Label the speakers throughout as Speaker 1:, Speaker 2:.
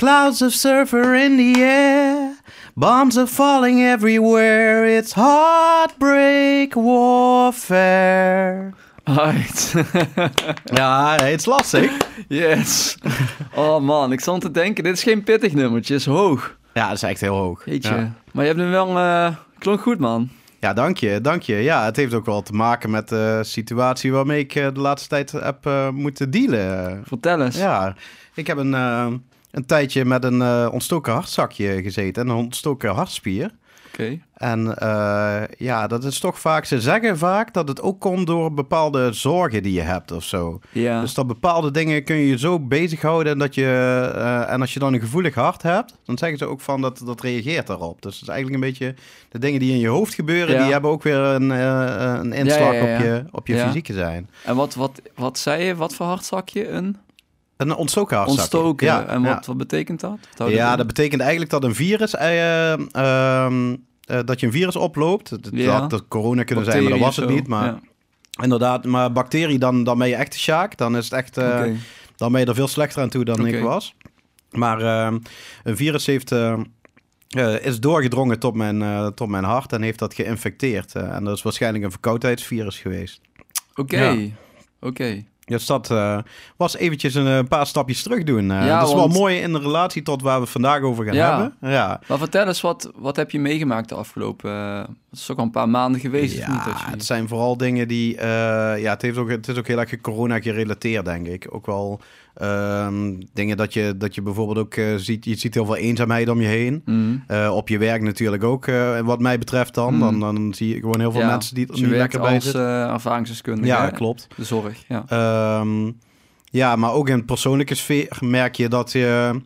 Speaker 1: Clouds of surfer in the air. Bombs are falling everywhere. It's heartbreak warfare.
Speaker 2: Right.
Speaker 1: Ja, het is lastig.
Speaker 2: yes. Oh man, ik stond te denken, dit is geen pittig nummertje, het is hoog.
Speaker 1: Ja, dat is echt heel hoog.
Speaker 2: Weet je.
Speaker 1: Ja.
Speaker 2: Maar je hebt hem wel, eh klonk goed man.
Speaker 1: Ja, dank je, dank je. Ja, het heeft ook wel te maken met de situatie waarmee ik eh, de laatste tijd heb eh, moeten dealen.
Speaker 2: Vertel eens.
Speaker 1: Ja, ik heb een, een tijdje met een eh, ontstoken hartzakje gezeten en een ontstoken hartspier.
Speaker 2: Oké.
Speaker 1: En eh, ja, dat is toch vaak, ze zeggen vaak dat het ook komt door bepaalde zorgen die je hebt of zo.
Speaker 2: Ja.
Speaker 1: Dus dat bepaalde dingen kun je je zo bezighouden dat je, eh, en als je dan een gevoelig hart hebt, dan zeggen ze ook van dat dat reageert daarop. Dus het is eigenlijk een beetje de dingen die in je hoofd gebeuren,
Speaker 2: Ja.
Speaker 1: die hebben ook weer een, eh, een inslag
Speaker 2: ja,
Speaker 1: op je, op je fysieke zijn.
Speaker 2: En wat, wat, wat zei je? Wat voor hartzakje? Een
Speaker 1: Een ontstoken
Speaker 2: ontstoken.
Speaker 1: Ja,
Speaker 2: en wat,
Speaker 1: ja.
Speaker 2: wat betekent dat? Wat
Speaker 1: Ja, dat betekent eigenlijk dat een virus, eh, dat je een virus oploopt. Dat,
Speaker 2: Ja.
Speaker 1: dat, dat corona kunnen zijn, maar dat was het niet. Maar inderdaad, maar bacterie, dan, dan ben je echt de sjaak. Dan is het echt, eh, dan ben je er veel slechter aan toe dan ik was. Maar ehm, een virus heeft, is doorgedrongen tot mijn, tot mijn hart en heeft dat geïnfecteerd. En dat is waarschijnlijk een verkoudheidsvirus geweest.
Speaker 2: Oké.
Speaker 1: Ja.
Speaker 2: Oké.
Speaker 1: Dus dat eh, was eventjes een, eh, paar stapjes terug doen. Eh,
Speaker 2: Ja,
Speaker 1: dat is
Speaker 2: want-
Speaker 1: wel mooi in de relatie tot waar we vandaag over gaan
Speaker 2: Ja.
Speaker 1: hebben. Ja.
Speaker 2: Maar vertel eens, wat, wat heb je meegemaakt de afgelopen... eh, het is ook al een paar maanden geweest,
Speaker 1: Ja,
Speaker 2: niet? Je...
Speaker 1: het zijn vooral dingen die... ja, het, heeft ook, het is ook heel erg corona gerelateerd, denk ik. Ook wel ehm, dingen dat je, dat je bijvoorbeeld ook eh, ziet... Je ziet heel veel eenzaamheid om je heen.
Speaker 2: Mhm.
Speaker 1: Eh, op je werk natuurlijk ook, eh, wat mij betreft dan.
Speaker 2: Mm.
Speaker 1: dan. Dan zie je gewoon heel veel
Speaker 2: Ja,
Speaker 1: mensen die er niet lekker bij
Speaker 2: als ervaringsdeskundige.
Speaker 1: ja,
Speaker 2: hè?
Speaker 1: klopt.
Speaker 2: De zorg, ja.
Speaker 1: Ehm, ja, maar ook in het persoonlijke sfeer merk je dat je,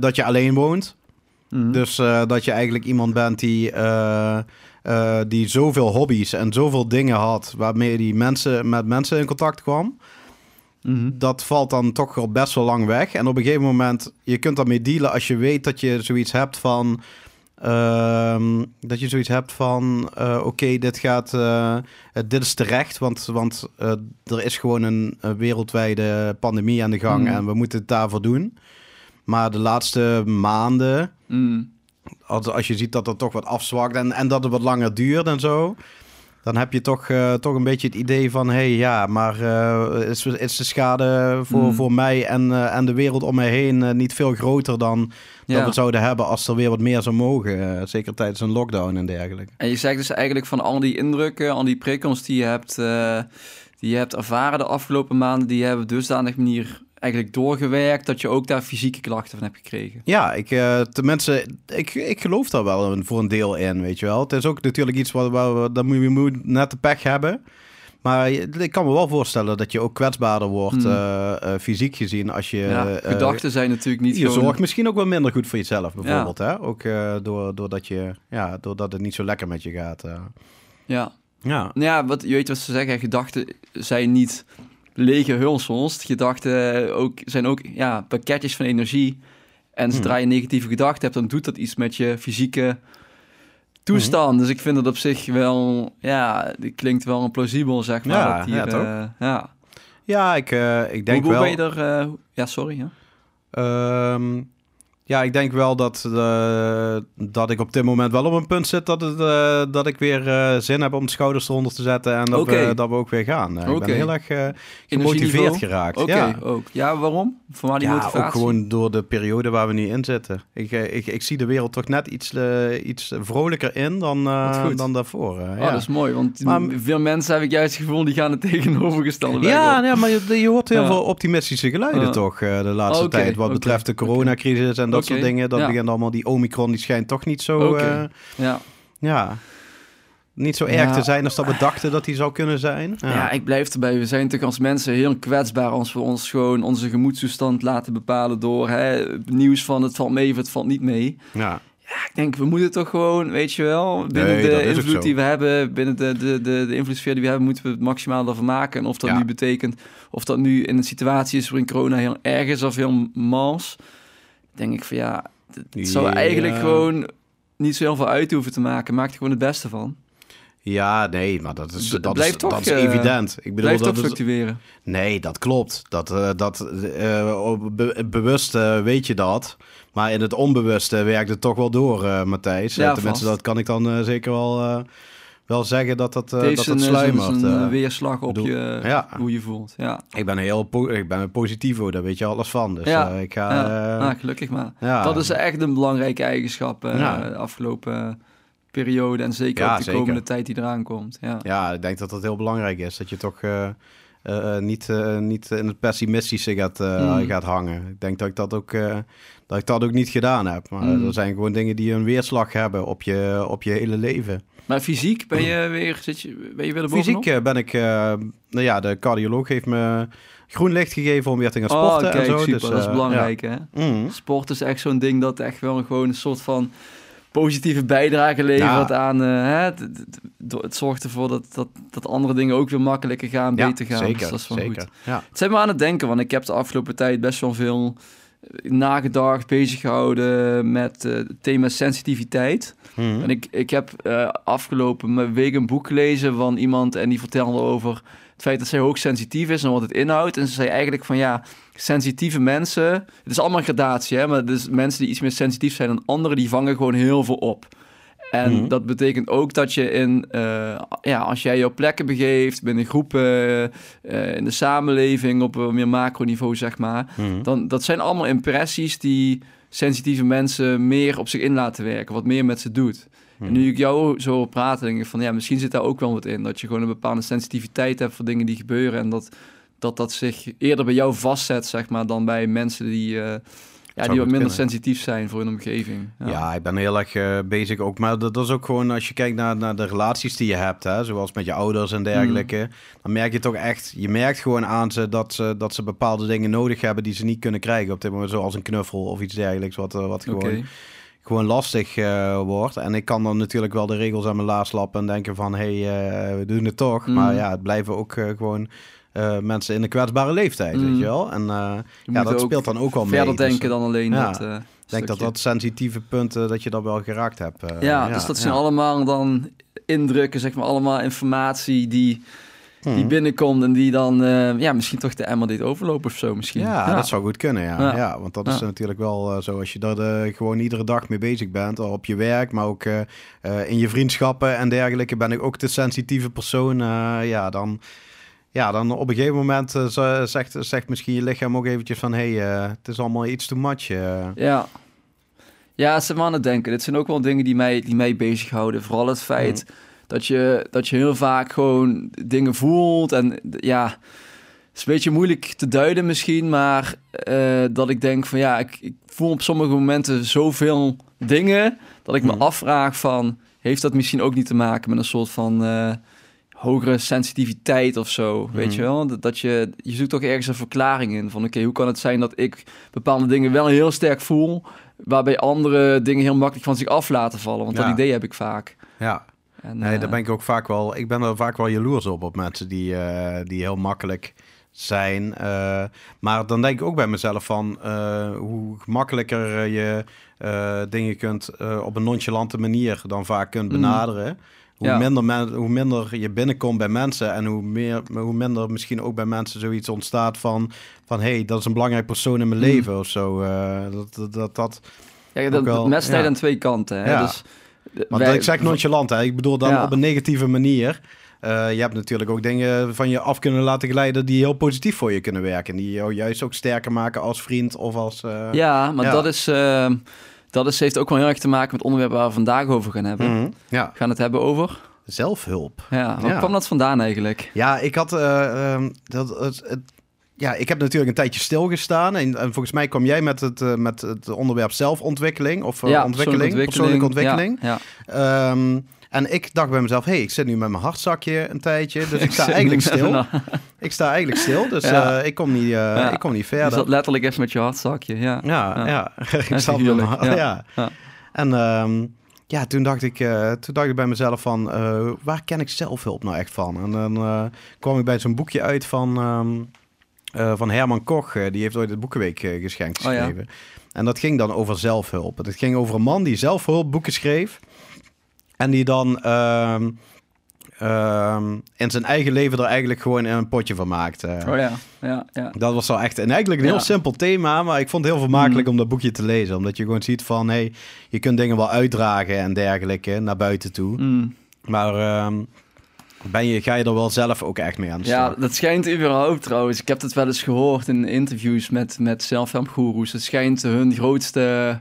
Speaker 1: dat je alleen woont.
Speaker 2: Mhm.
Speaker 1: Dus dat je eigenlijk iemand bent die, die zoveel hobby's en zoveel dingen had waarmee die mensen, met mensen in contact kwam.
Speaker 2: Mhm.
Speaker 1: Dat valt dan toch al best wel lang weg. En op een gegeven moment, je kunt daarmee dealen als je weet dat je zoiets hebt van. ehm, dat je zoiets hebt van, eh, oké, dit gaat, eh, dit is terecht, want, want eh, er is gewoon een, wereldwijde pandemie aan de gang
Speaker 2: Mhm.
Speaker 1: en we moeten het daarvoor doen. Maar de laatste maanden,
Speaker 2: Mhm.
Speaker 1: als, als je ziet dat het toch wat afzwakt en, en dat het wat langer duurt en zo, dan heb je toch, eh, toch een beetje het idee van: hé, hey, ja, maar eh, is, is de schade voor,
Speaker 2: Mm.
Speaker 1: voor mij en, eh, en de wereld om mij heen niet veel groter dan dat we zouden hebben als er weer wat meer zou mogen? zeker tijdens een lockdown en dergelijke.
Speaker 2: En je zegt dus eigenlijk van al die indrukken, al die prikkels die je hebt, die je hebt ervaren de afgelopen maanden, die hebben dusdanig manier eigenlijk doorgewerkt dat je ook daar fysieke klachten van hebt gekregen.
Speaker 1: Ja, ik, eh, tenminste, ik, ik geloof daar wel een, voor een deel in, weet je wel. Het is ook natuurlijk iets waar, waar we, dat moet je moet net de pech hebben. Maar ik kan me wel voorstellen dat je ook kwetsbaarder wordt,
Speaker 2: Hmm.
Speaker 1: eh, eh, fysiek gezien, als je...
Speaker 2: ja, gedachten zijn natuurlijk niet
Speaker 1: je
Speaker 2: gewoon...
Speaker 1: zorgt misschien ook wel minder goed voor jezelf, bijvoorbeeld. Hè? Ook door, doordat, je, ja, doordat het niet zo lekker met je gaat.
Speaker 2: Ja.
Speaker 1: Ja.
Speaker 2: Nou ja, wat, je weet wat ze zeggen, gedachten zijn niet lege hulsels. Gedachten ook, zijn ook ja, pakketjes van energie. En zodra
Speaker 1: Hmm.
Speaker 2: je negatieve gedachten hebt, dan doet dat iets met je fysieke toestand. Dus ik vind het op zich wel, ja, die klinkt wel een plausibel, zeg maar.
Speaker 1: Ja,
Speaker 2: dat hier,
Speaker 1: ja, toch?
Speaker 2: eh, ja.
Speaker 1: Ja, ik, eh, ik denk
Speaker 2: hoe, hoe
Speaker 1: wel...
Speaker 2: ben je er... eh, ja, sorry. Ja.
Speaker 1: Ehm, ja, ik denk wel dat, eh, dat ik op dit moment wel op een punt zit dat, het, eh, dat ik weer eh, zin heb om de schouders eronder te zetten en dat, we, dat we ook weer gaan. Ik ben heel erg gemotiveerd geraakt.
Speaker 2: Oké,
Speaker 1: Ja.
Speaker 2: ook. Ja, waarom? Voor waar die
Speaker 1: ja,
Speaker 2: motivatie?
Speaker 1: ook gewoon door de periode waar we nu in zitten. Ik, ik, ik zie de wereld toch net iets, iets vrolijker in dan, dan daarvoor.
Speaker 2: Oh,
Speaker 1: ja.
Speaker 2: dat is mooi, want
Speaker 1: Maar-
Speaker 2: veel mensen heb ik juist het gevoel die gaan het tegenovergestelde weg
Speaker 1: Ja, ja, maar je, je hoort heel veel optimistische geluiden toch de laatste
Speaker 2: Oké,
Speaker 1: tijd. Wat betreft de coronacrisis en dat soort dingen. Dat
Speaker 2: ja.
Speaker 1: begint allemaal, die Omicron die schijnt toch niet zo... Eh,
Speaker 2: Ja.
Speaker 1: Ja. Niet zo erg te zijn als dat we dachten dat hij zou kunnen zijn. Ja.
Speaker 2: Ik blijf erbij. We zijn natuurlijk als mensen heel kwetsbaar als we ons gewoon onze gemoedstoestand laten bepalen door hè, nieuws van het valt mee of het valt niet mee.
Speaker 1: ja.
Speaker 2: Ja, ik denk, we moeten toch gewoon, weet je wel, binnen
Speaker 1: Nee,
Speaker 2: de invloed die we hebben, binnen de, de, de, de invloedssfeer die we hebben, moeten we het maximaal ervan maken. En of dat
Speaker 1: Ja.
Speaker 2: nu betekent, of dat nu in een situatie is waarin corona heel erg is of heel mals, denk ik van ja, het het zou
Speaker 1: Ja.
Speaker 2: eigenlijk gewoon niet zo heel veel uit hoeven te maken. Maak er gewoon het beste van.
Speaker 1: Ja, nee, maar dat is,
Speaker 2: B-
Speaker 1: dat
Speaker 2: blijft
Speaker 1: is,
Speaker 2: toch,
Speaker 1: dat is
Speaker 2: eh,
Speaker 1: evident. Ik bedoel,
Speaker 2: Blijft
Speaker 1: dat is,
Speaker 2: fluctueren.
Speaker 1: Nee, dat klopt. Dat, eh, dat, be- bewust weet je dat. Maar in het onbewuste werkt het toch wel door, Matthijs.
Speaker 2: Ja,
Speaker 1: Tenminste,
Speaker 2: vast.
Speaker 1: dat kan ik dan zeker wel, wel zeggen dat dat,
Speaker 2: Het heeft
Speaker 1: dat, dat
Speaker 2: zijn, zijn,
Speaker 1: sluimert.
Speaker 2: zijn,
Speaker 1: eh.
Speaker 2: eh, weerslag op
Speaker 1: bedoel-
Speaker 2: je,
Speaker 1: ja.
Speaker 2: hoe je voelt. Ja,
Speaker 1: ik ben heel ik ben een positivo, daar weet je alles van. Dus
Speaker 2: Ja.
Speaker 1: ik ga...
Speaker 2: ja. ah, gelukkig maar.
Speaker 1: ja.
Speaker 2: Dat is echt een belangrijke eigenschap de afgelopen periode. En zeker ook de
Speaker 1: zeker.
Speaker 2: komende tijd die eraan komt. Ja.
Speaker 1: Ja, ik denk dat dat heel belangrijk is. Dat je toch eh, niet, eh, niet in het pessimistische gaat, eh,
Speaker 2: Mm.
Speaker 1: gaat hangen. Ik denk dat ik dat ook, dat ik dat ook niet gedaan heb. Maar
Speaker 2: Mm.
Speaker 1: er zijn gewoon dingen die een weerslag hebben op je, op je hele leven.
Speaker 2: Maar fysiek ben je weer, zit je, ben je weer?
Speaker 1: Fysiek eh, ben ik... eh, nou ja, de cardioloog heeft me groen licht gegeven om weer te gaan
Speaker 2: Oh,
Speaker 1: sporten
Speaker 2: kijk,
Speaker 1: en zo.
Speaker 2: super.
Speaker 1: dus,
Speaker 2: dat is
Speaker 1: eh,
Speaker 2: belangrijk, hè?
Speaker 1: Mm.
Speaker 2: Sport is echt zo'n ding dat echt wel gewoon een soort van positieve bijdrage levert
Speaker 1: Ja.
Speaker 2: aan... hè, het, het- zorgt ervoor dat, dat, dat andere dingen ook weer makkelijker gaan,
Speaker 1: Ja,
Speaker 2: beter gaan.
Speaker 1: zeker,
Speaker 2: dus dat is wel
Speaker 1: zeker.
Speaker 2: goed.
Speaker 1: Ja.
Speaker 2: Het zijn me aan het denken, want ik heb de afgelopen tijd best wel veel nagedacht, bezig gehouden met eh, het thema sensitiviteit.
Speaker 1: Mm.
Speaker 2: En ik, ik heb eh, afgelopen week een boek gelezen van iemand en die vertelde over het feit dat zij hoogsensitief is en wat het inhoudt. En ze zei eigenlijk van ja, sensitieve mensen, het is allemaal een gradatie, hè, maar dus mensen die iets meer sensitief zijn dan anderen, die vangen gewoon heel veel op. En
Speaker 1: Mhm.
Speaker 2: dat betekent ook dat je in, eh, ja, als jij je op plekken begeeft, binnen groepen, eh, in de samenleving op een meer macroniveau, zeg maar,
Speaker 1: Mm.
Speaker 2: dan dat zijn allemaal impressies die sensitieve mensen meer op zich in laten werken, wat meer met ze doet. En nu ik jou zo hoor praten, denk ik van ja, misschien zit daar ook wel wat in. Dat je gewoon een bepaalde sensitiviteit hebt voor dingen die gebeuren. En dat dat, dat zich eerder bij jou vastzet, zeg maar, dan bij mensen die, eh, ja, die wat minder sensitief zijn voor hun omgeving.
Speaker 1: Ja. ik ben heel erg eh, bezig ook. Maar dat, dat is ook gewoon als je kijkt naar, naar de relaties die je hebt, hè, zoals met je ouders en dergelijke.
Speaker 2: Mm.
Speaker 1: Dan merk je toch echt, je merkt gewoon aan ze dat, ze dat ze bepaalde dingen nodig hebben die ze niet kunnen krijgen op dit moment. Zoals een knuffel of iets dergelijks, wat, eh, wat gewoon, gewoon lastig eh, wordt. En ik kan dan natuurlijk wel de regels aan mijn laars lappen en denken van, hé, hey, we doen het toch.
Speaker 2: Mm.
Speaker 1: Maar ja, het blijven ook gewoon eh, mensen in een kwetsbare leeftijd,
Speaker 2: Mm.
Speaker 1: weet je wel. En eh, ja, dat
Speaker 2: ook
Speaker 1: speelt dan ook wel mee.
Speaker 2: Verder
Speaker 1: Dus,
Speaker 2: denken dan alleen
Speaker 1: ja.
Speaker 2: dat. eh,
Speaker 1: Ik denk dat dat sensitieve punten, dat je dat wel geraakt hebt. eh,
Speaker 2: ja, dus dat zijn allemaal dan indrukken, zeg maar, allemaal informatie die, die
Speaker 1: Mhm.
Speaker 2: binnenkomt en die dan eh, ja, misschien toch de emmer deed overlopen of zo misschien.
Speaker 1: Ja, dat zou goed kunnen, ja.
Speaker 2: Ja.
Speaker 1: ja. want dat is natuurlijk wel eh, zo als je daar eh, gewoon iedere dag mee bezig bent, al op je werk, maar ook eh, eh, in je vriendschappen en dergelijke, ben ik ook de sensitieve persoon. eh, ja, dan, ja, dan op een gegeven moment eh, zegt, zegt misschien je lichaam ook eventjes van, hé, hey, eh, het is allemaal iets too much. eh.
Speaker 2: Ja. Ja, ze aan het denken. Dit zijn ook wel dingen die mij, die mij bezighouden. Vooral het feit
Speaker 1: Mhm.
Speaker 2: dat, je, dat je heel vaak gewoon dingen voelt. En ja, het is een beetje moeilijk te duiden misschien. Maar dat ik denk van ja, ik, ik voel op sommige momenten zoveel dingen. Dat ik me
Speaker 1: Mhm.
Speaker 2: afvraag van, heeft dat misschien ook niet te maken met een soort van... eh, hogere sensitiviteit of zo, weet
Speaker 1: Mhm.
Speaker 2: je wel? Dat, dat je, je zoekt toch ergens een verklaring in van... oké, hoe kan het zijn dat ik bepaalde dingen wel heel sterk voel... waarbij andere dingen heel makkelijk van zich af laten vallen? Want
Speaker 1: Ja.
Speaker 2: dat idee heb ik vaak.
Speaker 1: Ja,
Speaker 2: En,
Speaker 1: nee,
Speaker 2: eh,
Speaker 1: daar ben ik ook vaak wel, ik ben er vaak wel jaloers op, op mensen die, eh, die heel makkelijk zijn. eh, maar dan denk ik ook bij mezelf van eh, hoe gemakkelijker eh, je eh, dingen kunt eh, op een nonchalante manier dan vaak kunt
Speaker 2: Mm.
Speaker 1: Hoe,
Speaker 2: Ja.
Speaker 1: minder men, hoe minder je binnenkomt bij mensen en hoe, meer, hoe minder misschien ook bij mensen zoiets ontstaat van, van hé, hey, dat is een belangrijk persoon in mijn
Speaker 2: Mm.
Speaker 1: leven of zo. eh, dat, dat, dat, dat,
Speaker 2: ja, dat,
Speaker 1: wel,
Speaker 2: dat mes snijdt
Speaker 1: ja.
Speaker 2: aan twee kanten. Hè?
Speaker 1: Ja.
Speaker 2: Dus,
Speaker 1: Want
Speaker 2: wij-
Speaker 1: ik zeg nonchalant, hè. ik bedoel dan op een negatieve manier. Eh, je hebt natuurlijk ook dingen van je af kunnen laten glijden die heel positief voor je kunnen werken. Die jou juist ook sterker maken als vriend of als... eh,
Speaker 2: Ja, maar dat, is, eh, dat is, heeft ook wel heel erg te maken met het onderwerp waar we vandaag over gaan hebben.
Speaker 1: mhm, ja,
Speaker 2: We gaan het hebben over...
Speaker 1: zelfhulp.
Speaker 2: Ja, waar
Speaker 1: Ja.
Speaker 2: kwam dat vandaan eigenlijk?
Speaker 1: Ja, ik had... eh, ehm, dat, het, het- ja, ik heb natuurlijk een tijdje stilgestaan. En, en volgens mij kwam jij met het, eh, met het onderwerp zelfontwikkeling. Of eh,
Speaker 2: ja,
Speaker 1: ontwikkeling, persoonlijke ontwikkeling.
Speaker 2: Ja, ja.
Speaker 1: Ehm, en ik dacht bij mezelf, hé, hey, ik zit nu met mijn hartzakje een tijdje. Dus ik sta eigenlijk stil. Ik sta eigenlijk stil, dus
Speaker 2: Ja.
Speaker 1: eh, ik, kom niet, eh,
Speaker 2: Ja.
Speaker 1: ik kom niet
Speaker 2: Je
Speaker 1: verder.
Speaker 2: zat letterlijk even met je hartzakje, ja.
Speaker 1: Ja, ja.
Speaker 2: Ja.
Speaker 1: ik zat
Speaker 2: figuurlijk,
Speaker 1: met mijn-
Speaker 2: ja.
Speaker 1: En ehm, ja, toen dacht, ik, eh, toen dacht ik bij mezelf van, waar ken ik zelfhulp nou echt van? En dan kwam ik bij zo'n boekje uit van, ehm, eh, van Herman Koch. die heeft ooit het Boekenweek geschenkt
Speaker 2: Oh
Speaker 1: geschreven. En dat ging dan over zelfhulp. Het ging over een man die zelfhulpboeken schreef. En die dan... ehm, ehm, in zijn eigen leven er eigenlijk gewoon een potje van maakt. eh.
Speaker 2: Oh ja, ja, ja.
Speaker 1: Dat was wel echt en eigenlijk een heel
Speaker 2: Ja.
Speaker 1: simpel thema, maar ik vond het heel vermakelijk
Speaker 2: Mm.
Speaker 1: om dat boekje te lezen. Omdat je gewoon ziet van, hey, je kunt dingen wel uitdragen en dergelijke naar buiten toe.
Speaker 2: Mm.
Speaker 1: Maar ehm, ben je, ga je er wel zelf ook echt mee aan de
Speaker 2: Ja, dat schijnt überhaupt trouwens. Ik heb het wel eens gehoord in interviews met, met zelfhelpgoeroes. Het schijnt hun grootste,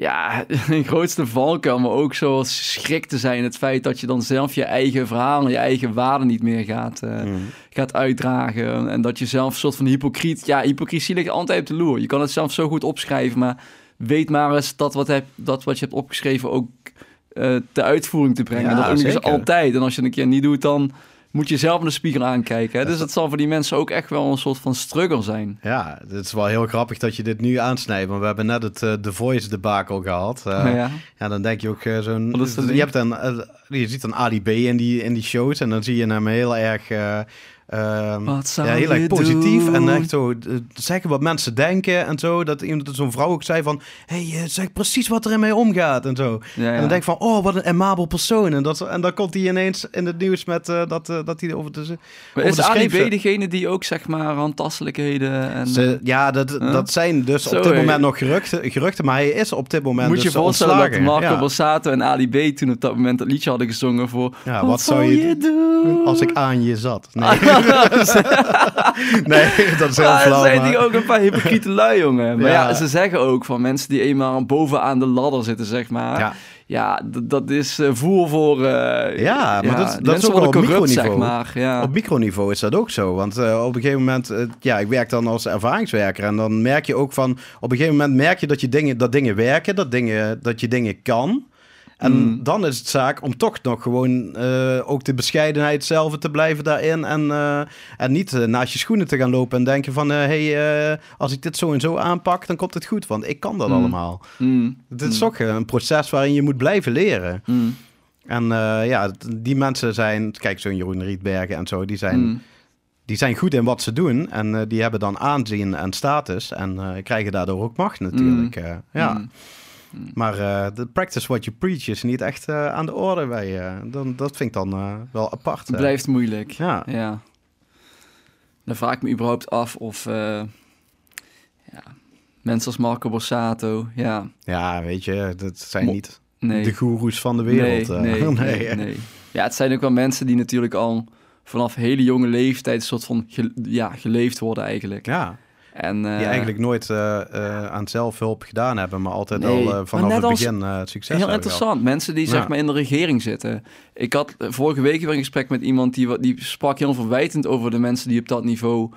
Speaker 2: ja, hun grootste valkuil, maar ook zo schrik te zijn. Het feit dat je dan zelf je eigen verhaal, je eigen waarden niet meer gaat, eh,
Speaker 1: Mm.
Speaker 2: gaat uitdragen. En dat je zelf een soort van hypocriet... Ja, hypocrisie ligt altijd op de loer. Je kan het zelf zo goed opschrijven, maar weet maar eens dat wat, heb, dat wat je hebt opgeschreven ook te uitvoering te brengen.
Speaker 1: Ja,
Speaker 2: en dat
Speaker 1: zeker.
Speaker 2: altijd. En als je het een keer niet doet, dan moet je zelf in de spiegel aankijken. Hè? Dus dat zal voor die mensen ook echt wel een soort van struggle zijn.
Speaker 1: Ja, het is wel heel grappig dat je dit nu aansnijdt. Want we hebben net het eh, The Voice debakel gehad. Eh, ja.
Speaker 2: ja.
Speaker 1: dan denk je ook eh, zo'n... Je,
Speaker 2: ding?
Speaker 1: hebt een, eh, je ziet een Ali B in die, in die shows. En dan zie je hem heel erg... eh, ehm,
Speaker 2: Wat zou
Speaker 1: ja, heel erg
Speaker 2: je
Speaker 1: positief
Speaker 2: doen?
Speaker 1: en echt zo eh, zeggen wat mensen denken en zo. Dat iemand, zo'n vrouw ook zei van, hey, eh, zeg precies wat er in mij omgaat en zo.
Speaker 2: Ja, ja.
Speaker 1: En dan denk ik van, oh, wat een amabel persoon. En, dat, en dan komt hij ineens in het nieuws met eh, dat, dat hij over de...
Speaker 2: Maar
Speaker 1: over
Speaker 2: is
Speaker 1: de
Speaker 2: Ali B degene die ook zeg maar handtastelijkheden en...
Speaker 1: Ze, ja, dat,
Speaker 2: Huh?
Speaker 1: dat zijn dus op dit moment nog geruchten, geruchten, maar hij is op dit moment
Speaker 2: Moet je
Speaker 1: dus
Speaker 2: je voorstellen dat
Speaker 1: ontslagen.
Speaker 2: Marco
Speaker 1: ja.
Speaker 2: Borsato en Ali B toen op dat moment dat liedje hadden gezongen voor...
Speaker 1: Ja, wat zou je
Speaker 2: doen
Speaker 1: als ik aan je zat? Nee, nee dat is heel flauw.
Speaker 2: er zijn die ook een paar hypocriete lui, jongen. Maar ja.
Speaker 1: Ja.
Speaker 2: ze zeggen ook van mensen die eenmaal bovenaan de ladder zitten, zeg maar.
Speaker 1: Ja.
Speaker 2: Ja, dat is eh, voer voor... eh,
Speaker 1: Ja, maar dat- dat is ook wel op
Speaker 2: corrupt, zeg
Speaker 1: microniveau.
Speaker 2: maar. Ja.
Speaker 1: Op microniveau is dat ook zo. Want eh, op een gegeven moment, ja, ik werk dan als ervaringswerker. En dan merk je ook van, op een gegeven moment merk je dat, je dingen, dat dingen werken, dat, dingen, dat je dingen kan. En
Speaker 2: Mm.
Speaker 1: dan is het zaak om toch nog gewoon eh, ook de bescheidenheid zelf te blijven daarin. En, eh, en niet eh, naast je schoenen te gaan lopen en denken van... hé, hey, als ik dit zo en zo aanpak, dan komt het goed. Want ik kan dat
Speaker 2: Mm.
Speaker 1: allemaal.
Speaker 2: Mm,
Speaker 1: Het is toch een proces waarin je moet blijven leren. En ja, die mensen zijn... Kijk, zo'n Jeroen Rietbergen en zo, die zijn die zijn goed in wat ze doen en die hebben dan aanzien en status en krijgen daardoor ook macht natuurlijk. ja.
Speaker 2: Mm.
Speaker 1: Maar eh, de practice what you preach is niet echt eh, aan de orde bij je. Dan, dat vind ik dan eh, wel apart.
Speaker 2: Het blijft moeilijk.
Speaker 1: Ja.
Speaker 2: Ja. Dan vraag ik me überhaupt af of... ja, mensen als Marco Borsato, ja...
Speaker 1: ja, weet je, dat zijn
Speaker 2: Mo-
Speaker 1: niet
Speaker 2: Nee.
Speaker 1: de goeroes van de wereld.
Speaker 2: Nee, nee, nee, nee. Ja, het zijn ook wel mensen die natuurlijk al vanaf hele jonge leeftijd een soort van ge- ja, geleefd worden eigenlijk.
Speaker 1: Ja,
Speaker 2: En,
Speaker 1: die
Speaker 2: eh,
Speaker 1: eigenlijk nooit eh, eh, aan zelfhulp gedaan hebben, maar altijd
Speaker 2: Nee,
Speaker 1: al vanaf het begin het succes
Speaker 2: Heel
Speaker 1: gehad.
Speaker 2: interessant. Mensen die zeg maar in de regering zitten. Ik had vorige week weer een gesprek met iemand die, die sprak heel verwijtend over de mensen die op dat niveau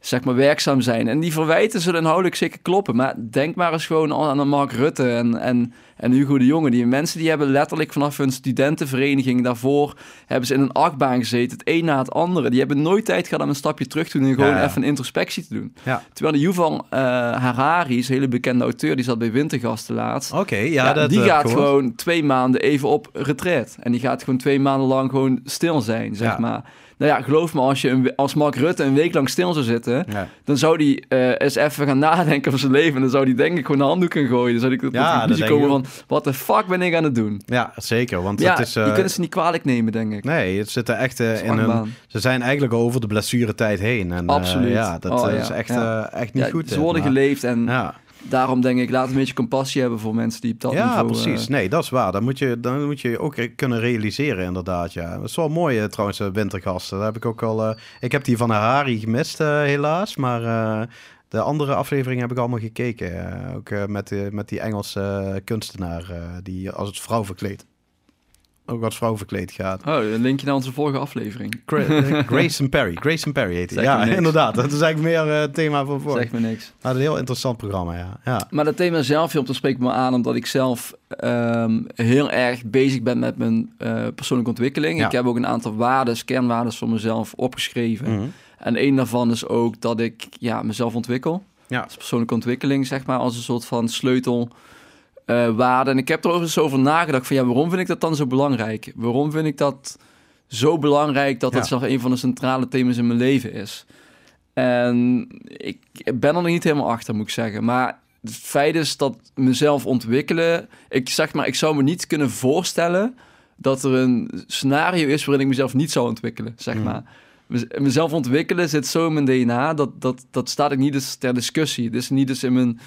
Speaker 2: zeg maar werkzaam zijn. En die verwijten zullen inhoudelijk zeker kloppen. Maar denk maar eens gewoon aan Mark Rutte en, en, en Hugo de Jonge. Die mensen die hebben letterlijk vanaf hun studentenvereniging daarvoor hebben ze in een achtbaan gezeten. Het een na het andere. Die hebben nooit tijd gehad om een stapje terug te doen en gewoon
Speaker 1: Ja.
Speaker 2: even een introspectie te doen.
Speaker 1: Ja.
Speaker 2: Terwijl de Yuval eh, Harari, is een hele bekende auteur, die zat bij Wintergasten laatst.
Speaker 1: Oké, ja,
Speaker 2: Ja,
Speaker 1: dat
Speaker 2: die
Speaker 1: ik
Speaker 2: gaat gewoon twee maanden even op retreat. En die gaat gewoon twee maanden lang gewoon stil zijn, zeg maar. Nou ja, geloof me, als, je een, als Mark Rutte een week lang stil zou zitten...
Speaker 1: Ja.
Speaker 2: dan zou die eh, eens even gaan nadenken over zijn leven. En dan zou die denk ik gewoon de handdoek gooien. Dan zou die tot
Speaker 1: Ja, ik
Speaker 2: komen van... wat de fuck ben ik aan het doen?
Speaker 1: ja, zeker, want
Speaker 2: ja,
Speaker 1: het is...
Speaker 2: die
Speaker 1: eh,
Speaker 2: kunnen ze niet kwalijk nemen, denk ik.
Speaker 1: Nee, het zit er echt eh, in een... Ze zijn eigenlijk over de blessuretijd heen. En,
Speaker 2: Absoluut.
Speaker 1: ja, dat
Speaker 2: Oh,
Speaker 1: is echt, echt niet goed.
Speaker 2: ze worden
Speaker 1: maar-
Speaker 2: geleefd en
Speaker 1: Ja,
Speaker 2: daarom denk ik... laat een beetje compassie hebben voor mensen die op dat
Speaker 1: ja
Speaker 2: niveau...
Speaker 1: precies.
Speaker 2: eh,
Speaker 1: Nee, dat is waar. Dan moet, je, dan moet je ook kunnen realiseren, inderdaad. Ja. Dat is wel mooi, eh, trouwens, eh, wintergasten. Daar heb ik ook al... ik heb die van Harari gemist, helaas. Maar de andere afleveringen heb ik allemaal gekeken. Ook met, met die Engelse kunstenaar die als het vrouw verkleed. Ook als vrouw verkleed gaat.
Speaker 2: Oh, een linkje naar onze vorige aflevering.
Speaker 1: Gra eh, Grayson Perry. Grayson Perry heet hij. Ja, inderdaad. Dat is eigenlijk meer eh, thema van voor.
Speaker 2: Zeg me niks.
Speaker 1: Nou, een heel interessant programma, ja. ja.
Speaker 2: Maar dat thema zelfhulp, dat spreekt me aan omdat ik zelf ehm, heel erg bezig ben met mijn eh, persoonlijke ontwikkeling.
Speaker 1: Ja.
Speaker 2: Ik heb ook een aantal waardes, kernwaardes voor mezelf opgeschreven.
Speaker 1: Mhm.
Speaker 2: En een daarvan is ook dat ik ja, mezelf ontwikkel.
Speaker 1: Ja.
Speaker 2: Dus persoonlijke ontwikkeling, zeg maar, als een soort van sleutel. Eh, waarde. En ik heb er eens over nagedacht van ja, waarom vind ik dat dan zo belangrijk? Waarom vind ik dat zo belangrijk dat dat
Speaker 1: Ja.
Speaker 2: zelfs een van de centrale thema's in mijn leven is? En ik ben er nog niet helemaal achter, moet ik zeggen. Maar het feit is dat mezelf ontwikkelen... Ik zeg maar, ik zou me niet kunnen voorstellen... dat er een scenario is waarin ik mezelf niet zou ontwikkelen, zeg
Speaker 1: Mm.
Speaker 2: maar. Mez- Mezelf ontwikkelen zit zo in mijn DNA, dat, dat, dat staat ik niet eens ter discussie. Het is niet eens in mijn,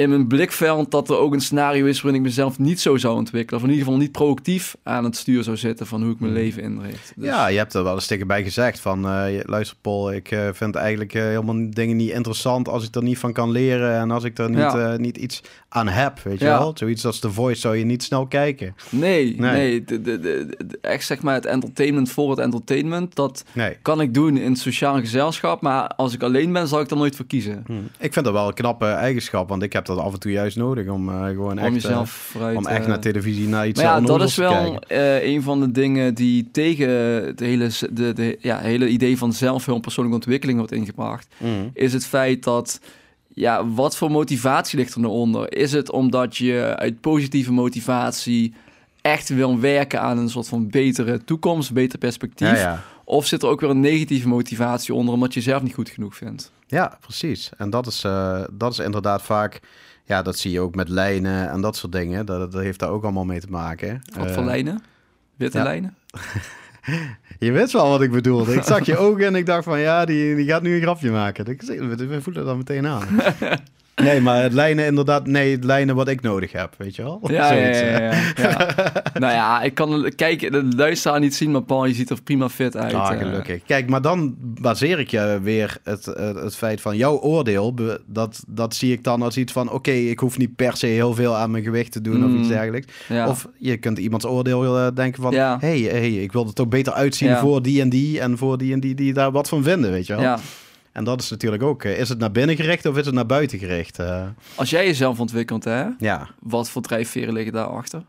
Speaker 2: in mijn blikveld dat er ook een scenario is waarin ik mezelf niet zo zou ontwikkelen. Of in ieder geval niet proactief aan het stuur zou zitten van hoe ik mijn
Speaker 1: Mm.
Speaker 2: leven inricht. Dus-
Speaker 1: Ja, je hebt er wel tegen bij gezegd van... eh, luister Paul, ik eh, vind eigenlijk eh, helemaal dingen niet interessant... als ik er niet van kan leren en als ik er niet,
Speaker 2: Ja.
Speaker 1: niet iets aan heb, weet je
Speaker 2: Ja.
Speaker 1: wel? Zoiets als The Voice zou je niet snel kijken.
Speaker 2: Nee,
Speaker 1: Nee.
Speaker 2: nee. de, de, de, de- echt zeg maar het entertainment voor het entertainment, dat
Speaker 1: Nee.
Speaker 2: kan ik doen in het sociaal gezelschap. Maar als ik alleen ben, zal ik er nooit voor kiezen.
Speaker 1: Hm. Ik vind dat wel een knappe eigenschap, want ik heb dat af en toe juist nodig... om eh, gewoon
Speaker 2: Om
Speaker 1: echt,
Speaker 2: jezelf
Speaker 1: eh,
Speaker 2: vooruit...
Speaker 1: om echt
Speaker 2: eh,
Speaker 1: naar televisie, naar iets
Speaker 2: Maar ja, dat is wel een van de dingen die tegen het hele, de, de ja, hele idee van zelfhulp, persoonlijke ontwikkeling wordt ingebracht.
Speaker 1: Hm.
Speaker 2: Is het feit dat, ja, wat voor motivatie ligt er nou onder? Is het omdat je uit positieve motivatie echt wil werken aan een soort van betere toekomst, beter perspectief?
Speaker 1: Ja, ja.
Speaker 2: Of zit er ook weer een negatieve motivatie onder omdat je jezelf niet goed genoeg vindt?
Speaker 1: Ja, precies. En dat is, eh, dat is inderdaad vaak... Ja, dat zie je ook met lijnen en dat soort dingen. Dat, dat heeft daar ook allemaal mee te maken.
Speaker 2: Wat
Speaker 1: Eh,
Speaker 2: voor lijnen? Witte
Speaker 1: ja.
Speaker 2: lijnen?
Speaker 1: Je wist wel wat ik bedoelde. Ik zag je ogen en ik dacht van ja, die, die gaat nu een grapje maken. Ik, we voelen dat meteen aan. Nee, maar het lijnen inderdaad, nee, het lijnen wat ik nodig heb, weet je wel?
Speaker 2: Ja, ja, ja, ja, ja. nou ja, ik kan kijk, de luisteraar niet zien, maar Paul, je ziet er prima fit uit.
Speaker 1: Ah,
Speaker 2: eh.
Speaker 1: gelukkig. Kijk, maar dan baseer ik je weer het, het, feit van jouw oordeel. Dat, dat zie ik dan als iets van: oké, ik hoef niet per se heel veel aan mijn gewicht te doen of
Speaker 2: Mm.
Speaker 1: iets dergelijks.
Speaker 2: Ja.
Speaker 1: Of je kunt iemands oordeel eh, denken van:
Speaker 2: Ja.
Speaker 1: hey, hey, ik wil er toch beter uitzien
Speaker 2: Ja.
Speaker 1: voor die en die en voor die en die die daar wat van vinden, weet je wel?
Speaker 2: ja.
Speaker 1: En dat is natuurlijk ook: eh, is het naar binnen gericht of is het naar buiten gericht? Eh,
Speaker 2: Als jij jezelf ontwikkelt, hè,
Speaker 1: ja.
Speaker 2: wat voor drijfveren liggen daarachter?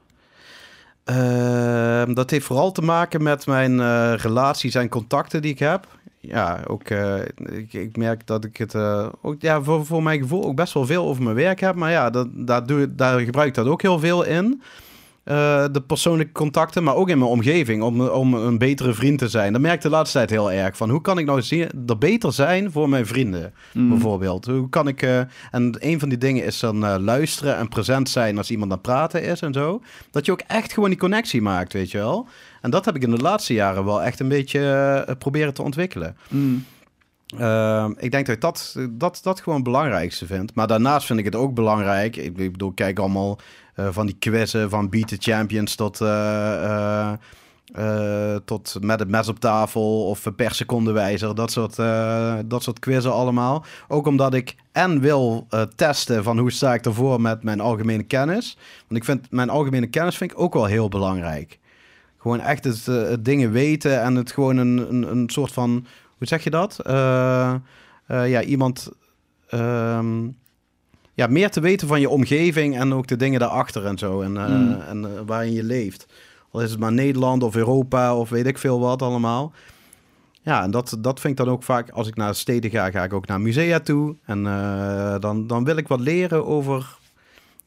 Speaker 1: Ehm, dat heeft vooral te maken met mijn eh, relaties en contacten die ik heb. Ja, ook uh, ik, ik, merk dat ik het uh, ook, ja, voor, voor mijn gevoel ook best wel veel over mijn werk heb. Maar ja, dat, daar, doe, daar gebruik ik dat ook heel veel in. Uh, de persoonlijke contacten, maar ook in mijn omgeving, om, om een betere vriend te zijn. Dat merk ik de laatste tijd heel erg. Van hoe kan ik nou er beter zijn voor mijn vrienden, mm. bijvoorbeeld? Hoe kan ik, uh, en een van die dingen is dan uh, luisteren en present zijn als iemand aan het praten is en zo. Dat je ook echt gewoon die connectie maakt, weet je wel. En dat heb ik in de laatste jaren wel echt een beetje proberen te ontwikkelen.
Speaker 2: Mm.
Speaker 1: Uh, ik denk dat ik dat, dat, dat gewoon het belangrijkste vind. Maar daarnaast vind ik het ook belangrijk. Ik, ik bedoel, kijk allemaal van die quizzen van Beat the Champions tot, uh, tot met het mes op tafel of per seconde wijzer. Dat soort, dat soort quizzen allemaal. Ook omdat ik en wil testen van hoe sta ik ervoor met mijn algemene kennis. Want ik vind mijn algemene kennis vind ik ook wel heel belangrijk. Gewoon echt het, dingen weten en het gewoon een, een, een soort van hoe zeg je dat? Ja, iemand. Um, ja, meer te weten van je omgeving en ook de dingen daarachter en zo. En, uh, mm. en waarin je leeft. Al is het maar Nederland of Europa of weet ik veel wat allemaal. Ja, en dat, dat vind ik dan ook vaak. Als ik naar steden ga, ga ik ook naar musea toe. En dan, dan wil ik wat leren over.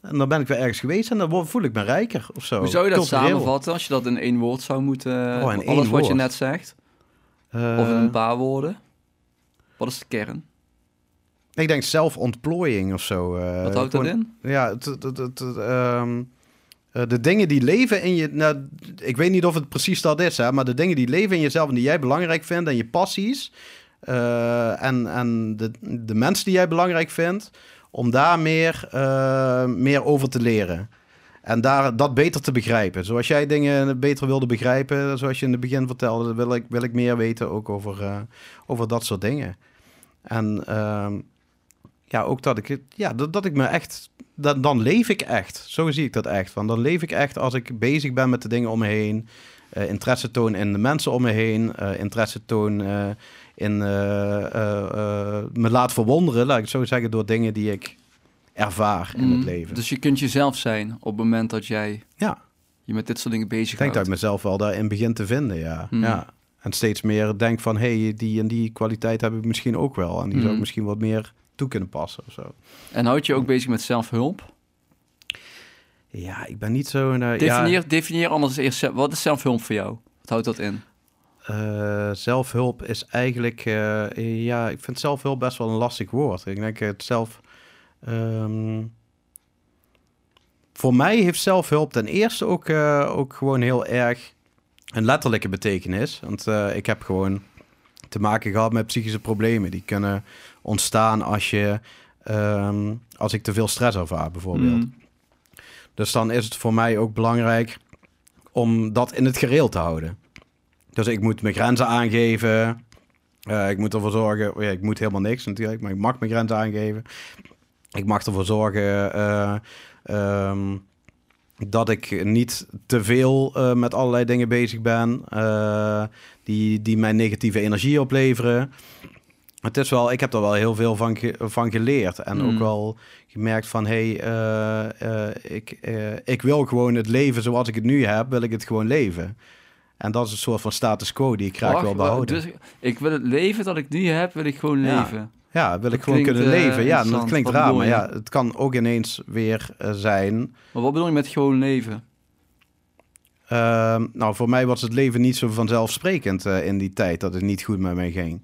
Speaker 1: En dan ben ik weer ergens geweest en dan voel ik me rijker of zo.
Speaker 2: Hoe zou je dat Cultureel. samenvatten als je dat in één woord zou moeten.
Speaker 1: Oh, in
Speaker 2: alles wat
Speaker 1: woord.
Speaker 2: je net zegt? Uh, of in een paar woorden? Wat is de kern?
Speaker 1: Ik denk zelfontplooiing of zo. Uh,
Speaker 2: Wat houdt dat in?
Speaker 1: Ja, um, uh, de dingen die leven in je... Nou, ik weet niet of het precies dat is, hè, maar de dingen die leven in jezelf en die jij belangrijk vindt en je passies... Uh, en en de, de mensen die jij belangrijk vindt, om daar meer, meer over te leren. En daar, dat beter te begrijpen. Zoals jij dingen beter wilde begrijpen, zoals je in het begin vertelde, wil ik, wil ik meer weten ook over, over dat soort dingen. En uh, ja, ook dat ik, ja, dat, dat ik me echt, dat, dan leef ik echt. Zo zie ik dat echt. Want dan leef ik echt als ik bezig ben met de dingen om me heen. Uh, interesse toon in de mensen om me heen. Uh, interesse toon uh, in me laat verwonderen, laat ik het zo zeggen, door dingen die ik ervaar in
Speaker 2: Mm,
Speaker 1: het leven.
Speaker 2: Dus je kunt jezelf zijn op het moment dat jij
Speaker 1: ja.
Speaker 2: je met dit soort dingen bezig
Speaker 1: Ik denk dat ik mezelf wel daarin begin te vinden, ja.
Speaker 2: Mm.
Speaker 1: ja. En steeds meer denk van, hé, hey, die en die kwaliteit heb ik misschien ook wel. En die
Speaker 2: Mm.
Speaker 1: zou ik misschien wat meer toe kunnen passen of zo.
Speaker 2: En houd je ook bezig met zelfhulp?
Speaker 1: Ja, ik ben niet zo... Uh,
Speaker 2: definieer,
Speaker 1: ja,
Speaker 2: definieer anders eerst, wat is zelfhulp voor jou? Wat houdt dat in?
Speaker 1: Uh, zelfhulp is eigenlijk, uh, ja, ik vind zelfhulp best wel een lastig woord. Ik denk het zelf, um, voor mij heeft zelfhulp ten eerste ook, eh, ook gewoon heel erg een letterlijke betekenis. Want eh, ik heb gewoon te maken gehad met psychische problemen. Die kunnen ontstaan als je ehm, als ik te veel stress ervaar, bijvoorbeeld.
Speaker 2: Mm.
Speaker 1: Dus dan is het voor mij ook belangrijk om dat in het gereel te houden. Dus ik moet mijn grenzen aangeven. Eh, ik moet ervoor zorgen. Ja, ik moet helemaal niks natuurlijk, maar ik mag mijn grenzen aangeven. Ik mag ervoor zorgen eh, ehm, dat ik niet te veel eh, met allerlei dingen bezig ben die, die mij negatieve energie opleveren. Het is wel, ik heb er wel heel veel van, ge- van geleerd. En
Speaker 2: Mm.
Speaker 1: ook wel gemerkt van, hé, hey, eh, eh, ik, eh, ik wil gewoon het leven zoals ik het nu heb, wil ik het gewoon leven. En dat is een soort van status quo die ik graag wil behouden.
Speaker 2: Dus ik wil het leven dat ik nu heb, wil ik gewoon
Speaker 1: Ja.
Speaker 2: leven.
Speaker 1: Ja, wil ik gewoon kunnen leven. Ja, dat klinkt
Speaker 2: Wat
Speaker 1: raar, maar ja, het kan ook ineens weer zijn.
Speaker 2: Maar wat bedoel je met gewoon leven?
Speaker 1: Ehm, nou, voor mij was het leven niet zo vanzelfsprekend in die tijd dat het niet goed met mij ging.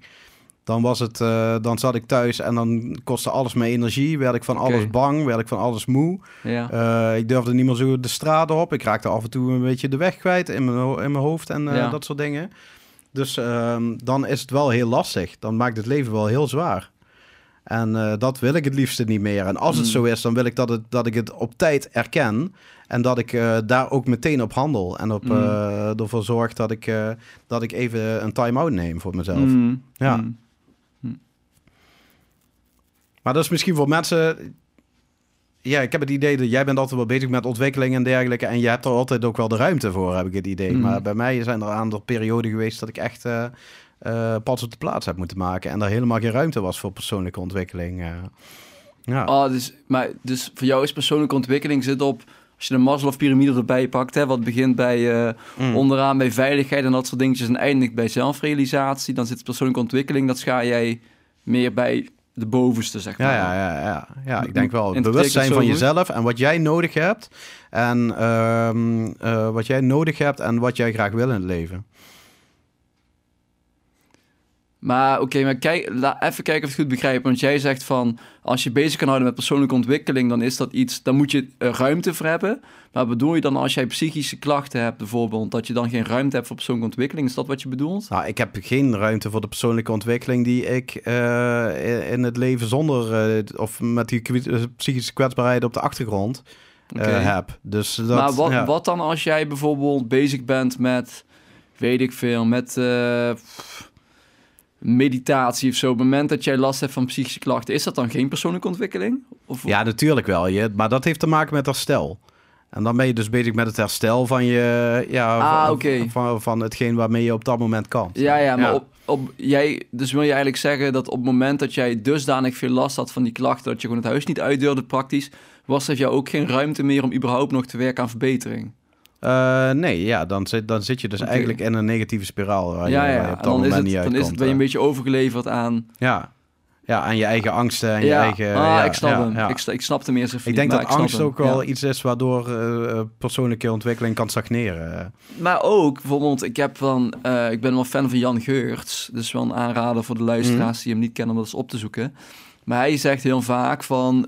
Speaker 1: Dan, was het, eh, dan zat ik thuis en dan kostte alles mijn energie. Werd ik van alles bang, werd ik van alles moe.
Speaker 2: Ja.
Speaker 1: Eh, ik durfde niet meer zo de straat op. Ik raakte af en toe een beetje de weg kwijt in mijn, in mijn hoofd en eh,
Speaker 2: Ja.
Speaker 1: dat soort dingen. Dus ehm, dan is het wel heel lastig. Dan maakt het leven wel heel zwaar. En dat wil ik het liefste niet meer. En als het
Speaker 2: Mm.
Speaker 1: zo is, dan wil ik dat, het, dat ik het op tijd erken. En dat ik daar ook meteen op handel. En op,
Speaker 2: Mm.
Speaker 1: ervoor zorg dat ik, dat ik even een time-out neem voor mezelf.
Speaker 2: Mm.
Speaker 1: Ja. Maar dat is misschien voor mensen... Ja, ik heb het idee dat jij bent altijd wel bezig met ontwikkeling en dergelijke. En je hebt er altijd ook wel de ruimte voor, heb ik het idee.
Speaker 2: Mm.
Speaker 1: Maar bij mij zijn er een aantal perioden geweest dat ik echt eh, eh, pas op de plaats heb moeten maken. En er helemaal geen ruimte was voor persoonlijke ontwikkeling. eh. ja.
Speaker 2: Ah, dus, maar, dus voor jou is persoonlijke ontwikkeling zit op... Als je de Maslow-pyramide erbij pakt, hè, wat begint bij
Speaker 1: Mm.
Speaker 2: onderaan bij veiligheid en dat soort dingetjes... en eindigt bij zelfrealisatie, dan zit persoonlijke ontwikkeling... dat scha jij meer bij de bovenste, zeg maar.
Speaker 1: Ja, ja, ja, ja. ja, ik denk wel. Het bewustzijn van jezelf en wat jij nodig hebt. En ehm, eh, wat jij nodig hebt en wat jij graag wil in het leven.
Speaker 2: Maar oké, maar kijk, la, even kijken of ik het goed begrijp. Want jij zegt van, als je bezig kan houden met persoonlijke ontwikkeling, dan is dat iets, dan moet je er ruimte voor hebben. Maar bedoel je dan als jij psychische klachten hebt bijvoorbeeld, dat je dan geen ruimte hebt voor persoonlijke ontwikkeling? Is dat wat je bedoelt?
Speaker 1: Nou, ik heb geen ruimte voor de persoonlijke ontwikkeling die ik eh, in het leven zonder eh, of met die psychische kwetsbaarheid op de achtergrond eh, heb. Dus dat,
Speaker 2: maar wat,
Speaker 1: ja.
Speaker 2: wat dan als jij bijvoorbeeld bezig bent met, weet ik veel, met eh, pff, meditatie of zo. Op het moment dat jij last hebt van psychische klachten, is dat dan geen persoonlijke ontwikkeling? Of,
Speaker 1: Ja, natuurlijk wel. Je, maar dat heeft te maken met herstel. En dan ben je dus bezig met het herstel van je, ja,
Speaker 2: Ah,
Speaker 1: van, van, van hetgeen waarmee je op dat moment kan.
Speaker 2: Ja, ja, maar
Speaker 1: Ja.
Speaker 2: Op, op, jij, dus wil je eigenlijk zeggen dat op het moment dat jij dusdanig veel last had van die klachten, dat je gewoon het huis niet uit durfde praktisch, was er voor jou ook geen ruimte meer om überhaupt nog te werken aan verbetering?
Speaker 1: Eh, nee, ja, dan zit, dan zit je dus eigenlijk in een negatieve spiraal waar
Speaker 2: ja,
Speaker 1: je, op dat
Speaker 2: dan is, het,
Speaker 1: niet
Speaker 2: dan is het, ben je een
Speaker 1: eh.
Speaker 2: beetje overgeleverd aan...
Speaker 1: Ja. ja, aan je eigen angsten en je eigen...
Speaker 2: ah,
Speaker 1: ja,
Speaker 2: ik snap
Speaker 1: ja,
Speaker 2: hem. Ik, ik snapte meer zijn
Speaker 1: Ik denk dat angst ook wel iets is waardoor eh, persoonlijke ontwikkeling kan stagneren.
Speaker 2: Maar ook, bijvoorbeeld, ik, heb van, ik ben wel fan van Jan Geurts. Dus wel een aanrader voor de luisteraars
Speaker 1: Mhm.
Speaker 2: die hem niet kennen om dat eens op te zoeken. Maar hij zegt heel vaak van...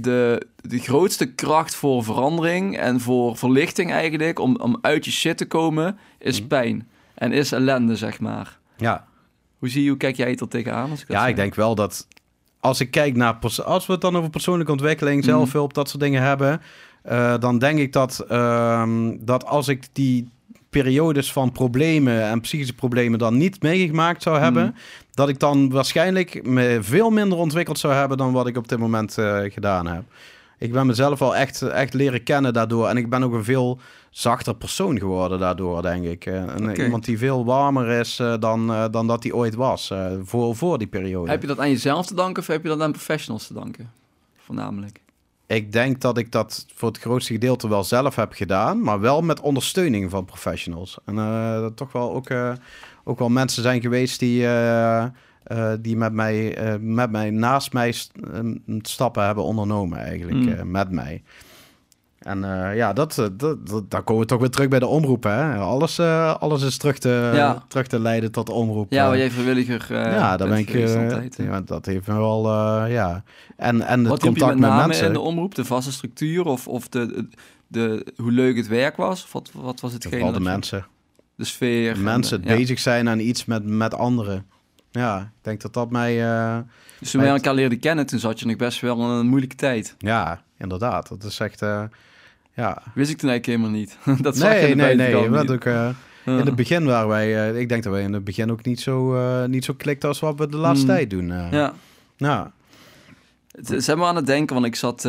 Speaker 2: de, de grootste kracht voor verandering en voor verlichting eigenlijk... om, om uit je shit te komen, is
Speaker 1: Mhm.
Speaker 2: pijn. En is ellende, zeg maar.
Speaker 1: Ja,
Speaker 2: Hoe zie je, hoe kijk jij het er tegenaan? Als ik
Speaker 1: ja
Speaker 2: zeg?
Speaker 1: ik denk wel dat als ik kijk naar... Als we het dan over persoonlijke ontwikkeling,
Speaker 2: Mhm.
Speaker 1: zelfhulp, dat soort dingen hebben... eh, dan denk ik dat, ehm, dat als ik die periodes van problemen en psychische problemen dan niet meegemaakt zou hebben...
Speaker 2: Mhm.
Speaker 1: dat ik dan waarschijnlijk me veel minder ontwikkeld zou hebben dan wat ik op dit moment eh, gedaan heb. Ik ben mezelf al echt, echt leren kennen daardoor. En ik ben ook een veel zachter persoon geworden daardoor, denk ik. Eh,
Speaker 2: Oké.
Speaker 1: Iemand die veel warmer is eh, dan, dan dat hij ooit was, voor, voor die periode.
Speaker 2: Heb je dat aan jezelf te danken of heb je dat aan professionals te danken? Voornamelijk.
Speaker 1: Ik denk dat ik dat voor het grootste gedeelte wel zelf heb gedaan, maar wel met ondersteuning van professionals. En eh, dat toch wel ook, eh, ook wel mensen zijn geweest die, eh, die met, mij, met mij naast mij st- stappen hebben ondernomen, eigenlijk,
Speaker 2: Mm.
Speaker 1: eh, met mij. En eh, ja, dat, eh, dat, dat, dan komen we toch weer terug bij de omroep. Hè? Alles, eh, alles is terug te,
Speaker 2: Ja.
Speaker 1: terug te leiden tot de omroep.
Speaker 2: Ja, waar jij vrijwilliger eh
Speaker 1: ja, daar
Speaker 2: bent
Speaker 1: ben ik. ja, dat heeft me wel. ja. En, en het
Speaker 2: Wat
Speaker 1: contact
Speaker 2: met
Speaker 1: met
Speaker 2: name
Speaker 1: mensen.
Speaker 2: in de omroep? De vaste structuur of, of de, de, hoe leuk het werk was? Of wat, wat was hetgeen?
Speaker 1: Vooral de
Speaker 2: dat
Speaker 1: mensen.
Speaker 2: De sfeer. en
Speaker 1: mensen
Speaker 2: de- ja.
Speaker 1: bezig zijn aan iets met, met anderen. Ja, ik denk dat dat mij.
Speaker 2: Dus toen wij elkaar leerden kennen, toen zat je nog best wel een moeilijke tijd.
Speaker 1: ja, inderdaad. Dat is echt. Ja.
Speaker 2: Wist ik toen eigenlijk helemaal niet. dat zag je
Speaker 1: Nee,
Speaker 2: in de
Speaker 1: nee, nee. ook, eh, in het begin waren wij. eh, ik denk dat wij in het begin ook niet zo, eh niet zo klikten als wat we de laatste
Speaker 2: Hmm.
Speaker 1: tijd doen.
Speaker 2: Ja.
Speaker 1: ja.
Speaker 2: Het- Zijn we aan het denken, want ik zat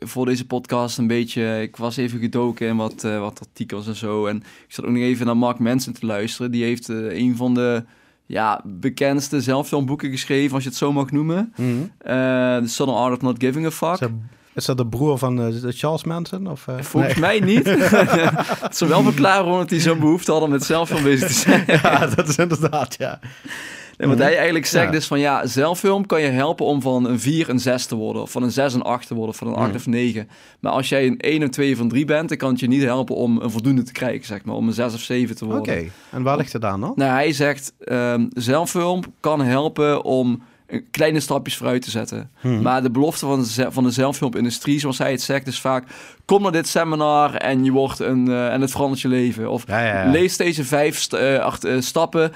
Speaker 2: voor deze podcast een beetje... Ik was even gedoken in wat, wat artikels en zo. En ik zat ook nog even naar Mark Manson te luisteren. Die heeft een van de ja, bekendste zelffilmboeken geschreven, als je het zo mag noemen.
Speaker 1: Mhm.
Speaker 2: Eh The Art of Not Giving a Fuck.
Speaker 1: Is dat de broer van eh, Charles Manson? Of, eh?
Speaker 2: Volgens mij niet. Het zou wel verklaren waarom hij zo'n behoefte hadden met zelffilm bezig te zijn.
Speaker 1: ja, dat is inderdaad, ja.
Speaker 2: En wat hij eigenlijk zegt
Speaker 1: Ja.
Speaker 2: is van ja, zelffilm kan je helpen om van een 4 een 6 te worden. Of van een 6 een 8 te worden. Of van een 8
Speaker 1: Mm.
Speaker 2: of 9. Maar als jij een 1 of 2 van 3 bent, dan kan het je niet helpen om een voldoende te krijgen, zeg maar. Om een 6 of 7 te
Speaker 1: Oké,
Speaker 2: worden.
Speaker 1: en waar ligt het aan dan?
Speaker 2: Nou, hij zegt ehm zelffilm kan helpen om kleine stapjes vooruit te zetten.
Speaker 1: Hmm.
Speaker 2: Maar de belofte van de, van de zelffilmindustrie, zoals hij het zegt, is vaak... kom naar dit seminar en je wordt een... eh, en het verandert je leven. Of
Speaker 1: Ja, ja, ja.
Speaker 2: lees deze vijf st- eh, acht, eh, stappen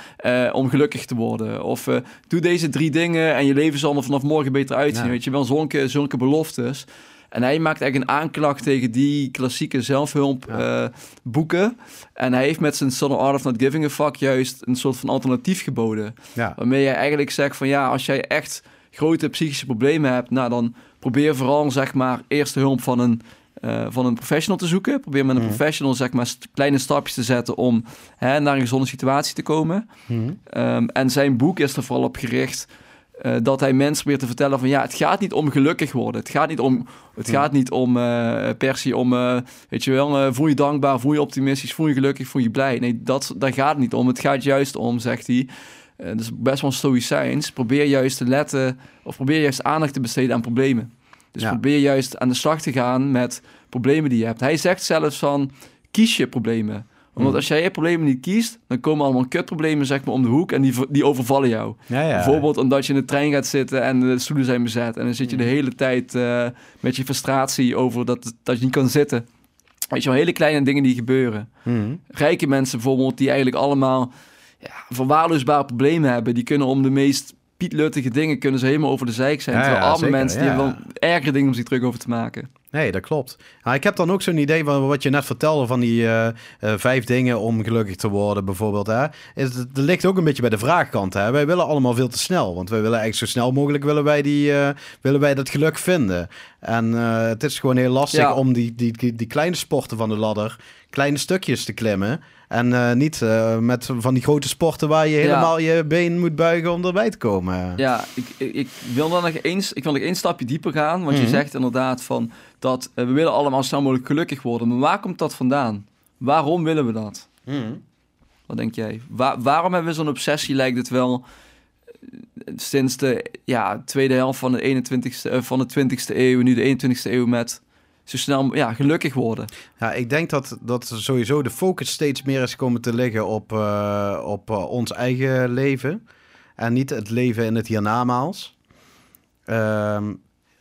Speaker 2: om gelukkig te worden. Of doe deze drie dingen en je leven zal er vanaf morgen beter uitzien. Weet je wel, zulke, zulke beloftes. En hij maakt eigenlijk een aanklacht tegen die klassieke zelfhulp
Speaker 1: Ja.
Speaker 2: eh. En hij heeft met zijn Subtle Art of Not Giving a Fuck juist een soort van alternatief geboden.
Speaker 1: Ja.
Speaker 2: Waarmee jij eigenlijk zegt van ja, als jij echt grote psychische problemen hebt, nou dan probeer vooral zeg maar eerst de hulp van een, eh, van een professional te zoeken. Probeer met een
Speaker 1: Mhm.
Speaker 2: professional zeg maar st- kleine stapjes te zetten om hè, naar een gezonde situatie te komen.
Speaker 1: Mhm.
Speaker 2: Ehm, en zijn boek is er vooral op gericht eh, dat hij mensen probeert te vertellen van ja, het gaat niet om gelukkig worden. Het gaat niet om, het gaat niet om eh, per se om, eh, weet je wel, eh, voel je dankbaar, voel je optimistisch, voel je gelukkig, voel je blij. Nee, dat, daar gaat het niet om. Het gaat juist om, zegt hij, eh dus best wel stoïcijns, probeer juist te letten of probeer juist aandacht te besteden aan problemen. Dus
Speaker 1: Ja.
Speaker 2: probeer juist aan de slag te gaan met problemen die je hebt. Hij zegt zelfs van, kies je problemen. Omdat
Speaker 1: Hmm.
Speaker 2: als jij je problemen niet kiest, dan komen allemaal kutproblemen zeg maar om de hoek en die, die overvallen jou.
Speaker 1: Ja, ja.
Speaker 2: Bijvoorbeeld omdat je in de trein gaat zitten en de stoelen zijn bezet. En dan zit je de
Speaker 1: Hmm.
Speaker 2: hele tijd eh, met je frustratie over dat, dat je niet kan zitten. Weet je wel, hele kleine dingen die gebeuren.
Speaker 1: Mhm.
Speaker 2: Rijke mensen bijvoorbeeld, die eigenlijk allemaal ja, verwaarloosbare problemen hebben. Die kunnen om de meest pietluttige dingen kunnen ze helemaal over de zeik zijn.
Speaker 1: Ja,
Speaker 2: terwijl arme mensen, die hebben wel ergere dingen om zich terug over te maken.
Speaker 1: Nee, dat klopt. Maar ik heb dan ook zo'n idee van wat je net vertelde van die eh, eh, vijf dingen om gelukkig te worden, bijvoorbeeld. Hè? Is, het er ligt ook een beetje bij de vraagkant. Hè? Wij willen allemaal veel te snel, want wij willen eigenlijk zo snel mogelijk willen wij, die, eh, willen wij dat geluk vinden. En het is gewoon heel lastig
Speaker 2: Ja.
Speaker 1: om die, die, die, die kleine sporten van de ladder, kleine stukjes te klimmen. En eh, niet eh, met van die grote sporten waar je helemaal je been moet buigen om erbij te komen.
Speaker 2: Ja, ik, ik, ik wil dan nog eens, ik wil nog één stapje dieper gaan. Want
Speaker 1: Mhm.
Speaker 2: je zegt inderdaad van dat eh, we willen allemaal zo snel mogelijk gelukkig worden. Maar waar komt dat vandaan? Waarom willen we dat?
Speaker 1: Mhm.
Speaker 2: Wat denk jij? Waar- waarom hebben we zo'n obsessie, lijkt het wel, sinds de ja, tweede helft van de, 21ste, eh, van de 20ste eeuw, nu de 21ste eeuw, met zo snel ja, gelukkig worden?
Speaker 1: Ja, ik denk dat, dat sowieso de focus steeds meer is komen te liggen op, eh, op eh, ons eigen leven. En niet het leven in het hiernamaals. Eh,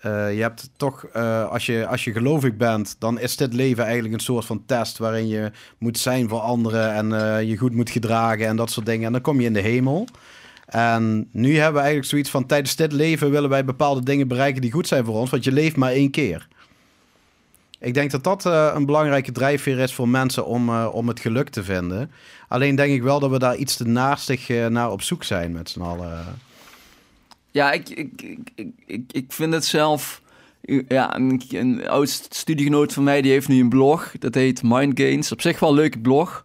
Speaker 1: je hebt toch, als, je, als je gelovig bent, dan is dit leven eigenlijk een soort van test waarin je moet zijn voor anderen en je goed moet gedragen en dat soort dingen. En dan kom je in de hemel. En nu hebben we eigenlijk zoiets van tijdens dit leven willen wij bepaalde dingen bereiken die goed zijn voor ons, want je leeft maar één keer. Ik denk dat dat eh, een belangrijke drijfveer is voor mensen om, eh, om het geluk te vinden. Alleen denk ik wel dat we daar iets te naastig eh, naar op zoek zijn met z'n allen.
Speaker 2: Ja, ik, ik, ik, ik, ik, ik vind het zelf. Ja, een, een oud studiegenoot van mij die heeft nu een blog. Dat heet Mind Gains. Op zich wel een leuke blog.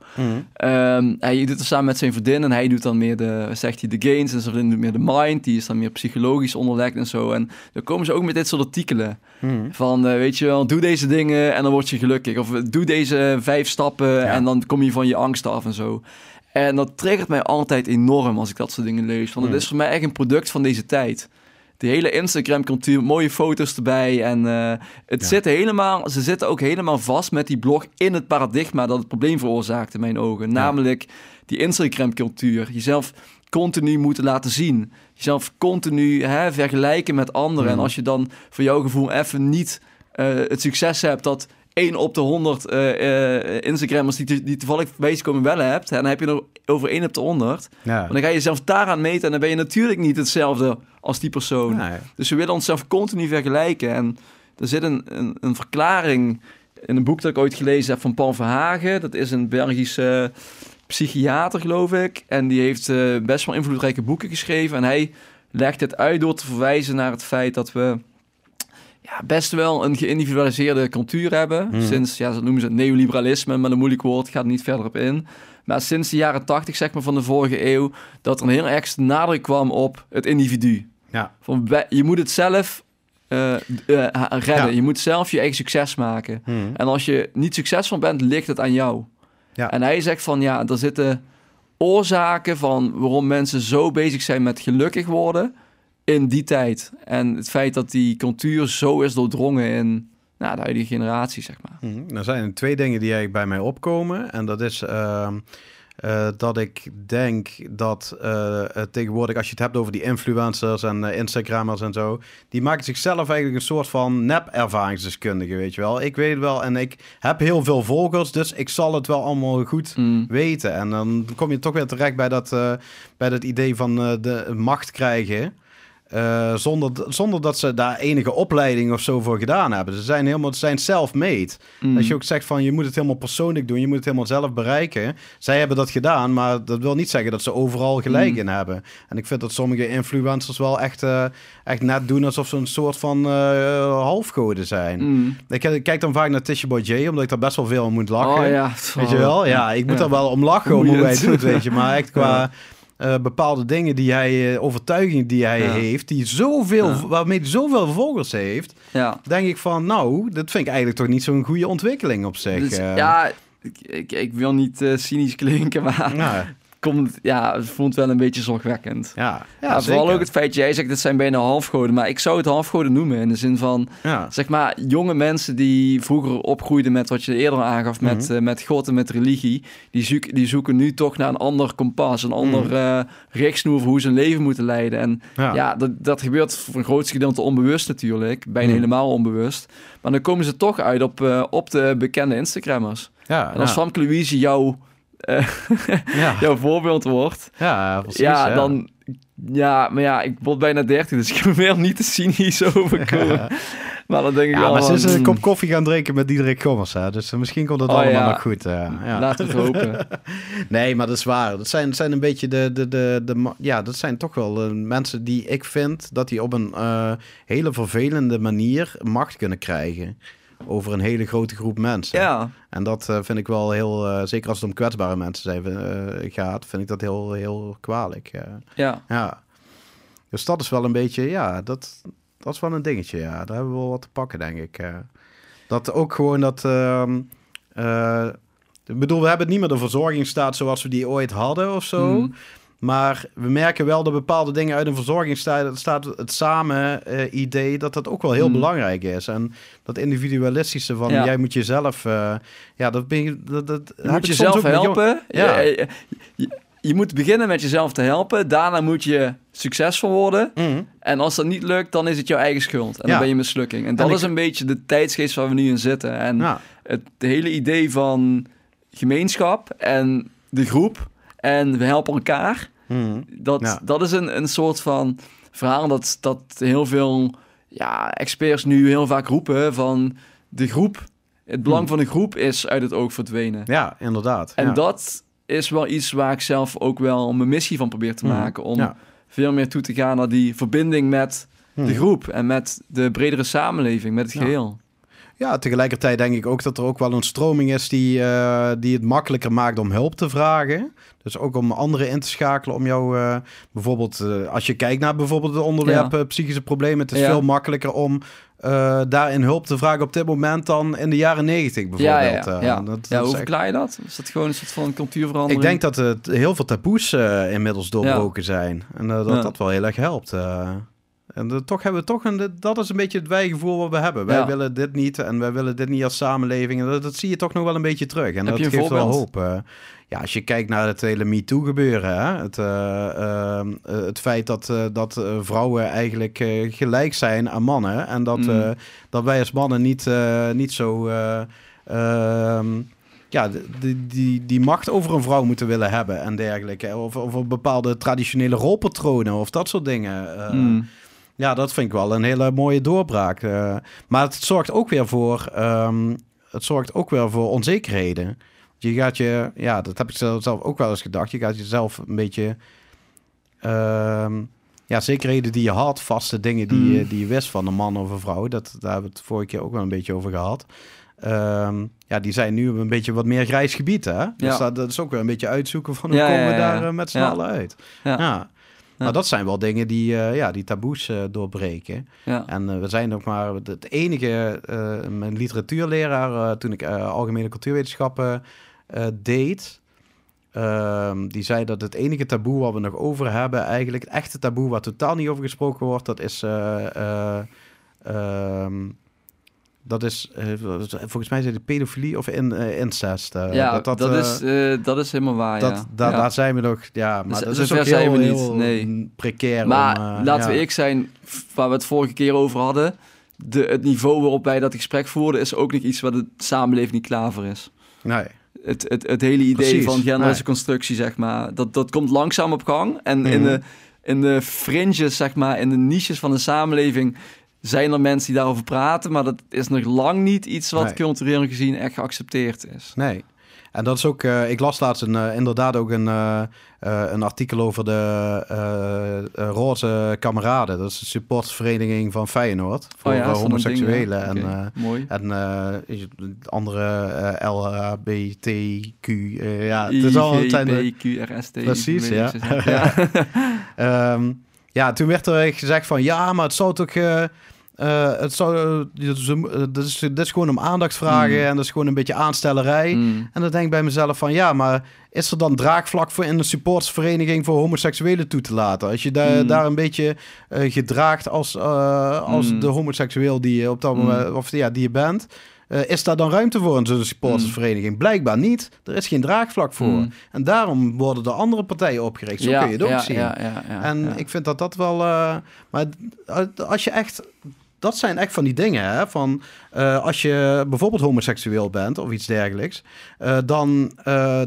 Speaker 2: Ehm, hij doet het samen met zijn vriendin en hij doet dan meer de, zegt hij, de gains en zijn vriendin doet meer de mind. Die is dan meer psychologisch onderlegd en zo. En dan komen ze ook met dit soort artikelen.
Speaker 1: Mhm.
Speaker 2: Van, eh, weet je wel, doe deze dingen en dan word je gelukkig. Of eh, doe deze vijf stappen en dan kom je van je angst af en zo. En dat triggert mij altijd enorm als ik dat soort dingen lees. Want het
Speaker 1: Hmm.
Speaker 2: is voor mij echt een product van deze tijd. De hele Instagram-cultuur, mooie foto's erbij. En eh, het
Speaker 1: Ja.
Speaker 2: zit helemaal, ze zitten ook helemaal vast met die blog in het paradigma dat het probleem veroorzaakt in mijn ogen. Namelijk die Instagram-cultuur. Jezelf continu moeten laten zien. Jezelf continu hè, vergelijken met anderen. En als je dan voor jouw gevoel even niet eh, het succes hebt dat 1 op de 100 eh, eh, Instagrammers die, die toevallig voorbij komen wel hebt, hè, dan heb je er over 1 op de 100.
Speaker 1: Ja.
Speaker 2: Maar dan ga je jezelf daaraan meten en dan ben je natuurlijk niet hetzelfde als die persoon. Dus we willen onszelf continu vergelijken. En er zit een, een, een verklaring in een boek dat ik ooit gelezen heb van Paul Verhagen. Dat is een Belgische psychiater, geloof ik. En die heeft eh, best wel invloedrijke boeken geschreven. En hij legt het uit door te verwijzen naar het feit dat we ja, best wel een geïndividualiseerde cultuur hebben.
Speaker 1: Mhm.
Speaker 2: Sinds, ja, ze noemen ze het neoliberalisme, maar een moeilijk woord, gaat er niet verder op in. Maar sinds de jaren tachtig, zeg maar, van de vorige eeuw, dat er een heel erg nadruk kwam op het individu.
Speaker 1: Ja.
Speaker 2: Van, je moet het zelf eh, eh, redden.
Speaker 1: Ja.
Speaker 2: Je moet zelf je eigen succes maken.
Speaker 1: Mhm.
Speaker 2: En als je niet succesvol bent, ligt het aan jou.
Speaker 1: Ja.
Speaker 2: En hij zegt van ja, er zitten oorzaken van waarom mensen zo bezig zijn met gelukkig worden in die tijd. En het feit dat die cultuur zo is doordrongen in nou, de huidige generatie, zeg maar.
Speaker 1: Mhm. Er zijn twee dingen die eigenlijk bij mij opkomen. En dat is ehm, eh, dat ik denk dat eh, tegenwoordig, als je het hebt over die influencers en eh, Instagrammers en zo, die maken zichzelf eigenlijk een soort van nep-ervaringsdeskundige, weet je wel. Ik weet wel en ik heb heel veel volgers, dus ik zal het wel allemaal goed
Speaker 2: Mm.
Speaker 1: weten. En dan kom je toch weer terecht bij dat, bij dat idee van de macht krijgen. Eh, zonder, zonder dat ze daar enige opleiding of zo voor gedaan hebben. Ze zijn helemaal ze zijn self-made.
Speaker 2: Mm.
Speaker 1: Als je ook zegt van je moet het helemaal persoonlijk doen, je moet het helemaal zelf bereiken. Zij hebben dat gedaan, maar dat wil niet zeggen dat ze overal gelijk
Speaker 2: Mm.
Speaker 1: in hebben. En ik vind dat sommige influencers wel echt, eh, echt net doen alsof ze een soort van eh halfgoden zijn.
Speaker 2: Mm.
Speaker 1: Ik, ik kijk dan vaak naar Tisha Boy J, omdat ik daar best wel veel om moet lachen.
Speaker 2: Oh ja.
Speaker 1: Weet je wel? Ja, ik moet
Speaker 2: Ja.
Speaker 1: er wel om lachen om hoe het doet, weet je. Maar echt qua Eh, bepaalde dingen die hij, eh, overtuigingen die hij
Speaker 2: Ja.
Speaker 1: heeft, die zoveel,
Speaker 2: Ja.
Speaker 1: waarmee hij zoveel volgers heeft,
Speaker 2: Ja.
Speaker 1: denk ik van, nou, dat vind ik eigenlijk toch niet zo'n goede ontwikkeling op zich.
Speaker 2: Dus,
Speaker 1: eh.
Speaker 2: ja, ik, ik, ik wil niet cynisch klinken, maar
Speaker 1: ja,
Speaker 2: komt, ja, het voelt wel een beetje zorgwekkend.
Speaker 1: ja, ja,
Speaker 2: Ja, vooral ook het feit, jij zegt, dit zijn bijna halfgoden. Maar ik zou het halfgoden noemen in de zin van,
Speaker 1: Ja.
Speaker 2: zeg maar, jonge mensen die vroeger opgroeiden met wat je eerder aangaf, met,
Speaker 1: Mhm.
Speaker 2: eh, met God en met religie, die, zoek, die zoeken nu toch naar een ander kompas, een ander
Speaker 1: Mhm.
Speaker 2: eh, richtsnoer voor hoe ze hun leven moeten leiden. En
Speaker 1: Ja.
Speaker 2: dat, dat gebeurt voor een groot gedeelte onbewust natuurlijk, bijna
Speaker 1: Mhm.
Speaker 2: helemaal onbewust. Maar dan komen ze toch uit op, eh, op de bekende Instagrammers.
Speaker 1: Ja,
Speaker 2: En als. Famke Louise jouw, eh,
Speaker 1: ja.
Speaker 2: jouw voorbeeld wordt,
Speaker 1: ja, precies.
Speaker 2: ja,
Speaker 1: ja.
Speaker 2: dan... Ja, maar ja, ik word bijna 30, dus ik wil niet te cynisch overkomen. Maar dan denk ik
Speaker 1: Ja,
Speaker 2: wel
Speaker 1: maar ze is een
Speaker 2: hmm,
Speaker 1: kop koffie gaan drinken met Diederik Gommers, hè. Dus eh, misschien komt het
Speaker 2: Oh,
Speaker 1: allemaal nog goed. eh, ja.
Speaker 2: Laten we het hopen.
Speaker 1: Nee, maar dat is waar. Dat zijn, zijn een beetje de, de, de, de... Ja, dat zijn toch wel eh, mensen die ik vind... dat die op een eh, hele vervelende manier macht kunnen krijgen... over een hele grote groep mensen.
Speaker 2: Ja,
Speaker 1: En dat eh, vind ik wel heel... eh, zeker als het om kwetsbare mensen zijn, eh, gaat... vind ik dat heel, heel kwalijk.
Speaker 2: ja.
Speaker 1: ja. Dus dat is wel een beetje... Ja, dat, dat is wel een dingetje, ja. Daar hebben we wel wat te pakken, denk ik. Dat ook gewoon dat... ehm, eh, ik bedoel, we hebben niet meer de verzorgingsstaat zoals we die ooit hadden of zo.
Speaker 2: Mm.
Speaker 1: Maar we merken wel dat bepaalde dingen uit een verzorgingsstaat staat het samen eh, idee dat dat ook wel heel
Speaker 2: Mm.
Speaker 1: belangrijk is. En dat individualistische van
Speaker 2: Ja.
Speaker 1: jij moet jezelf, eh, ja, dat ben je, dat, dat
Speaker 2: Je moet jezelf helpen.
Speaker 1: Ja.
Speaker 2: Je, je, je- moet beginnen met jezelf te helpen. Daarna moet je succesvol worden.
Speaker 1: Mhm.
Speaker 2: En als dat niet lukt, dan is het jouw eigen schuld. En
Speaker 1: Ja.
Speaker 2: dan ben je mislukking. En dat
Speaker 1: En ik-
Speaker 2: is een beetje de tijdsgeest waar we nu in zitten. En het hele idee van gemeenschap en de groep en we helpen elkaar.
Speaker 1: Mhm.
Speaker 2: Dat,
Speaker 1: Ja.
Speaker 2: dat is een, een soort van verhaal dat, dat heel veel ja, experts nu heel vaak roepen van de groep. Het belang
Speaker 1: Hmm.
Speaker 2: van de groep is uit het oog verdwenen.
Speaker 1: ja, inderdaad.
Speaker 2: En
Speaker 1: ja.
Speaker 2: dat is wel iets waar ik zelf ook wel mijn missie van probeer te
Speaker 1: Mhm.
Speaker 2: maken. Om
Speaker 1: Ja.
Speaker 2: veel meer toe te gaan naar die verbinding met de groep en met de bredere samenleving, met het
Speaker 1: Ja.
Speaker 2: geheel.
Speaker 1: Ja, tegelijkertijd denk ik ook dat er ook wel een stroming is die, eh, die het makkelijker maakt om hulp te vragen. Dus ook om anderen in te schakelen om jou eh, bijvoorbeeld, eh, als je kijkt naar bijvoorbeeld het onderwerp
Speaker 2: Ja.
Speaker 1: psychische problemen, het is
Speaker 2: Ja.
Speaker 1: veel makkelijker om daarin hulp te vragen op dit moment dan in de jaren negentig bijvoorbeeld.
Speaker 2: ja, ja.
Speaker 1: Dat-
Speaker 2: ja
Speaker 1: dat is
Speaker 2: hoe verklaar je dat? Is dat gewoon een soort van cultuurverandering?
Speaker 1: ik denk dat het heel veel taboes inmiddels doorbroken zijn. En dat dat wel heel erg helpt. Eh. En de- toch hebben we toch een, dat is een beetje het wijgevoel wat we hebben. Wij
Speaker 2: Ja.
Speaker 1: willen dit niet en wij willen dit niet als samenleving. En dat, dat zie je toch nog wel een beetje terug. En
Speaker 2: Heb je
Speaker 1: dat
Speaker 2: een
Speaker 1: geeft wel hoop. eh. ja, als je kijkt naar het hele MeToo gebeuren, hè? Het, eh, eh, het feit dat, eh, dat eh, vrouwen eigenlijk eh, gelijk zijn aan mannen. En dat,
Speaker 2: Mm.
Speaker 1: eh, dat wij als mannen niet, eh, niet zo. eh, ehm, ja, die, die, die macht over een vrouw moeten willen hebben en dergelijke. Of, of bepaalde traditionele rolpatronen of dat soort dingen. eh.
Speaker 2: Mm.
Speaker 1: Ja, dat vind ik wel een hele mooie doorbraak. eh. maar het zorgt ook weer voor, ehm, het zorgt ook weer voor onzekerheden. Je gaat je, ja, dat heb ik zelf ook wel eens gedacht. Je gaat jezelf een beetje, ehm, ja, zekerheden die je had, vaste dingen die,
Speaker 2: Mm.
Speaker 1: je, die je wist van een man of een vrouw. Dat, daar hebben we het vorige keer ook wel een beetje over gehad. Ehm, ja, die zijn nu een beetje wat meer grijs gebied, hè? Dus
Speaker 2: Ja.
Speaker 1: dat, dat is ook weer een beetje uitzoeken van hoe
Speaker 2: Ja,
Speaker 1: komen we daar
Speaker 2: ja.
Speaker 1: eh, met z'n
Speaker 2: Ja.
Speaker 1: allen uit.
Speaker 2: Ja.
Speaker 1: Nou, dat zijn wel dingen die, eh, ja, die taboes eh, doorbreken.
Speaker 2: Ja.
Speaker 1: En eh, we zijn ook maar het enige, mijn literatuurleraar, toen ik algemene cultuurwetenschappen deed, ehm, die zei dat het enige taboe wat we nog over hebben, eigenlijk het echte taboe waar totaal niet over gesproken wordt, dat is, eh, eh, ehm, dat is eh, volgens mij zei de pedofilie of in, eh, incest. eh,
Speaker 2: ja, dat,
Speaker 1: eh,
Speaker 2: is, dat is helemaal waar,
Speaker 1: dat,
Speaker 2: ja.
Speaker 1: daar,
Speaker 2: ja.
Speaker 1: daar zijn we nog, ja, maar
Speaker 2: Z-
Speaker 1: dat is
Speaker 2: zover
Speaker 1: ook
Speaker 2: zijn we niet,
Speaker 1: heel
Speaker 2: nee.
Speaker 1: precair.
Speaker 2: Maar
Speaker 1: om,
Speaker 2: laten we ik zijn, waar we het vorige keer over hadden. De, het niveau waarop wij dat gesprek voerden is ook niet iets waar de samenleving niet klaar voor is.
Speaker 1: Nee.
Speaker 2: Het, het, het hele idee
Speaker 1: Precies,
Speaker 2: van gender
Speaker 1: nee.
Speaker 2: constructie, zeg maar, dat, dat komt langzaam op gang. En in,
Speaker 1: Mhm.
Speaker 2: de, in de fringes, zeg maar, in de niches van de samenleving zijn er mensen die daarover praten, maar dat is nog lang niet iets wat
Speaker 1: Nee.
Speaker 2: cultureel gezien echt geaccepteerd is.
Speaker 1: Nee. En dat is ook, eh, ik las laatst een, eh, inderdaad ook een, eh, een artikel over de Roze Kameraden. Dat is de supportvereniging van Feyenoord voor
Speaker 2: Oh ja, een
Speaker 1: homoseksuelen en,
Speaker 2: Mooi.
Speaker 1: en andere LHBTQ. ja, het is al
Speaker 2: IGBQRST.
Speaker 1: Precies, ja.
Speaker 2: ja.
Speaker 1: Ehm, ja, toen werd er gezegd van ja, maar het zou toch. eh, het zou, eh, dit, is, is, gewoon om aandacht vragen
Speaker 2: Mm.
Speaker 1: en dat is gewoon een beetje aanstellerij.
Speaker 2: Mm.
Speaker 1: En dan denk ik bij mezelf van ja, maar is er dan draagvlak voor in een supportersvereniging voor homoseksuelen toe te laten? Als je daar,
Speaker 2: Mm.
Speaker 1: daar een beetje gedraagt als, als de homoseksueel die je op dat moment, of ja, die je bent. Eh, is daar dan ruimte voor in zo'n supportersvereniging? Blijkbaar niet. Er is geen draagvlak voor.
Speaker 2: Mm.
Speaker 1: En daarom worden de andere partijen opgericht. Zo
Speaker 2: ja,
Speaker 1: kun je het ook
Speaker 2: ja,
Speaker 1: zien.
Speaker 2: Ja, ja, ja,
Speaker 1: En ik vind dat dat wel. eh, maar als je echt. Dat zijn echt van die dingen, hè? Van eh, als je bijvoorbeeld homoseksueel bent of iets dergelijks, dan,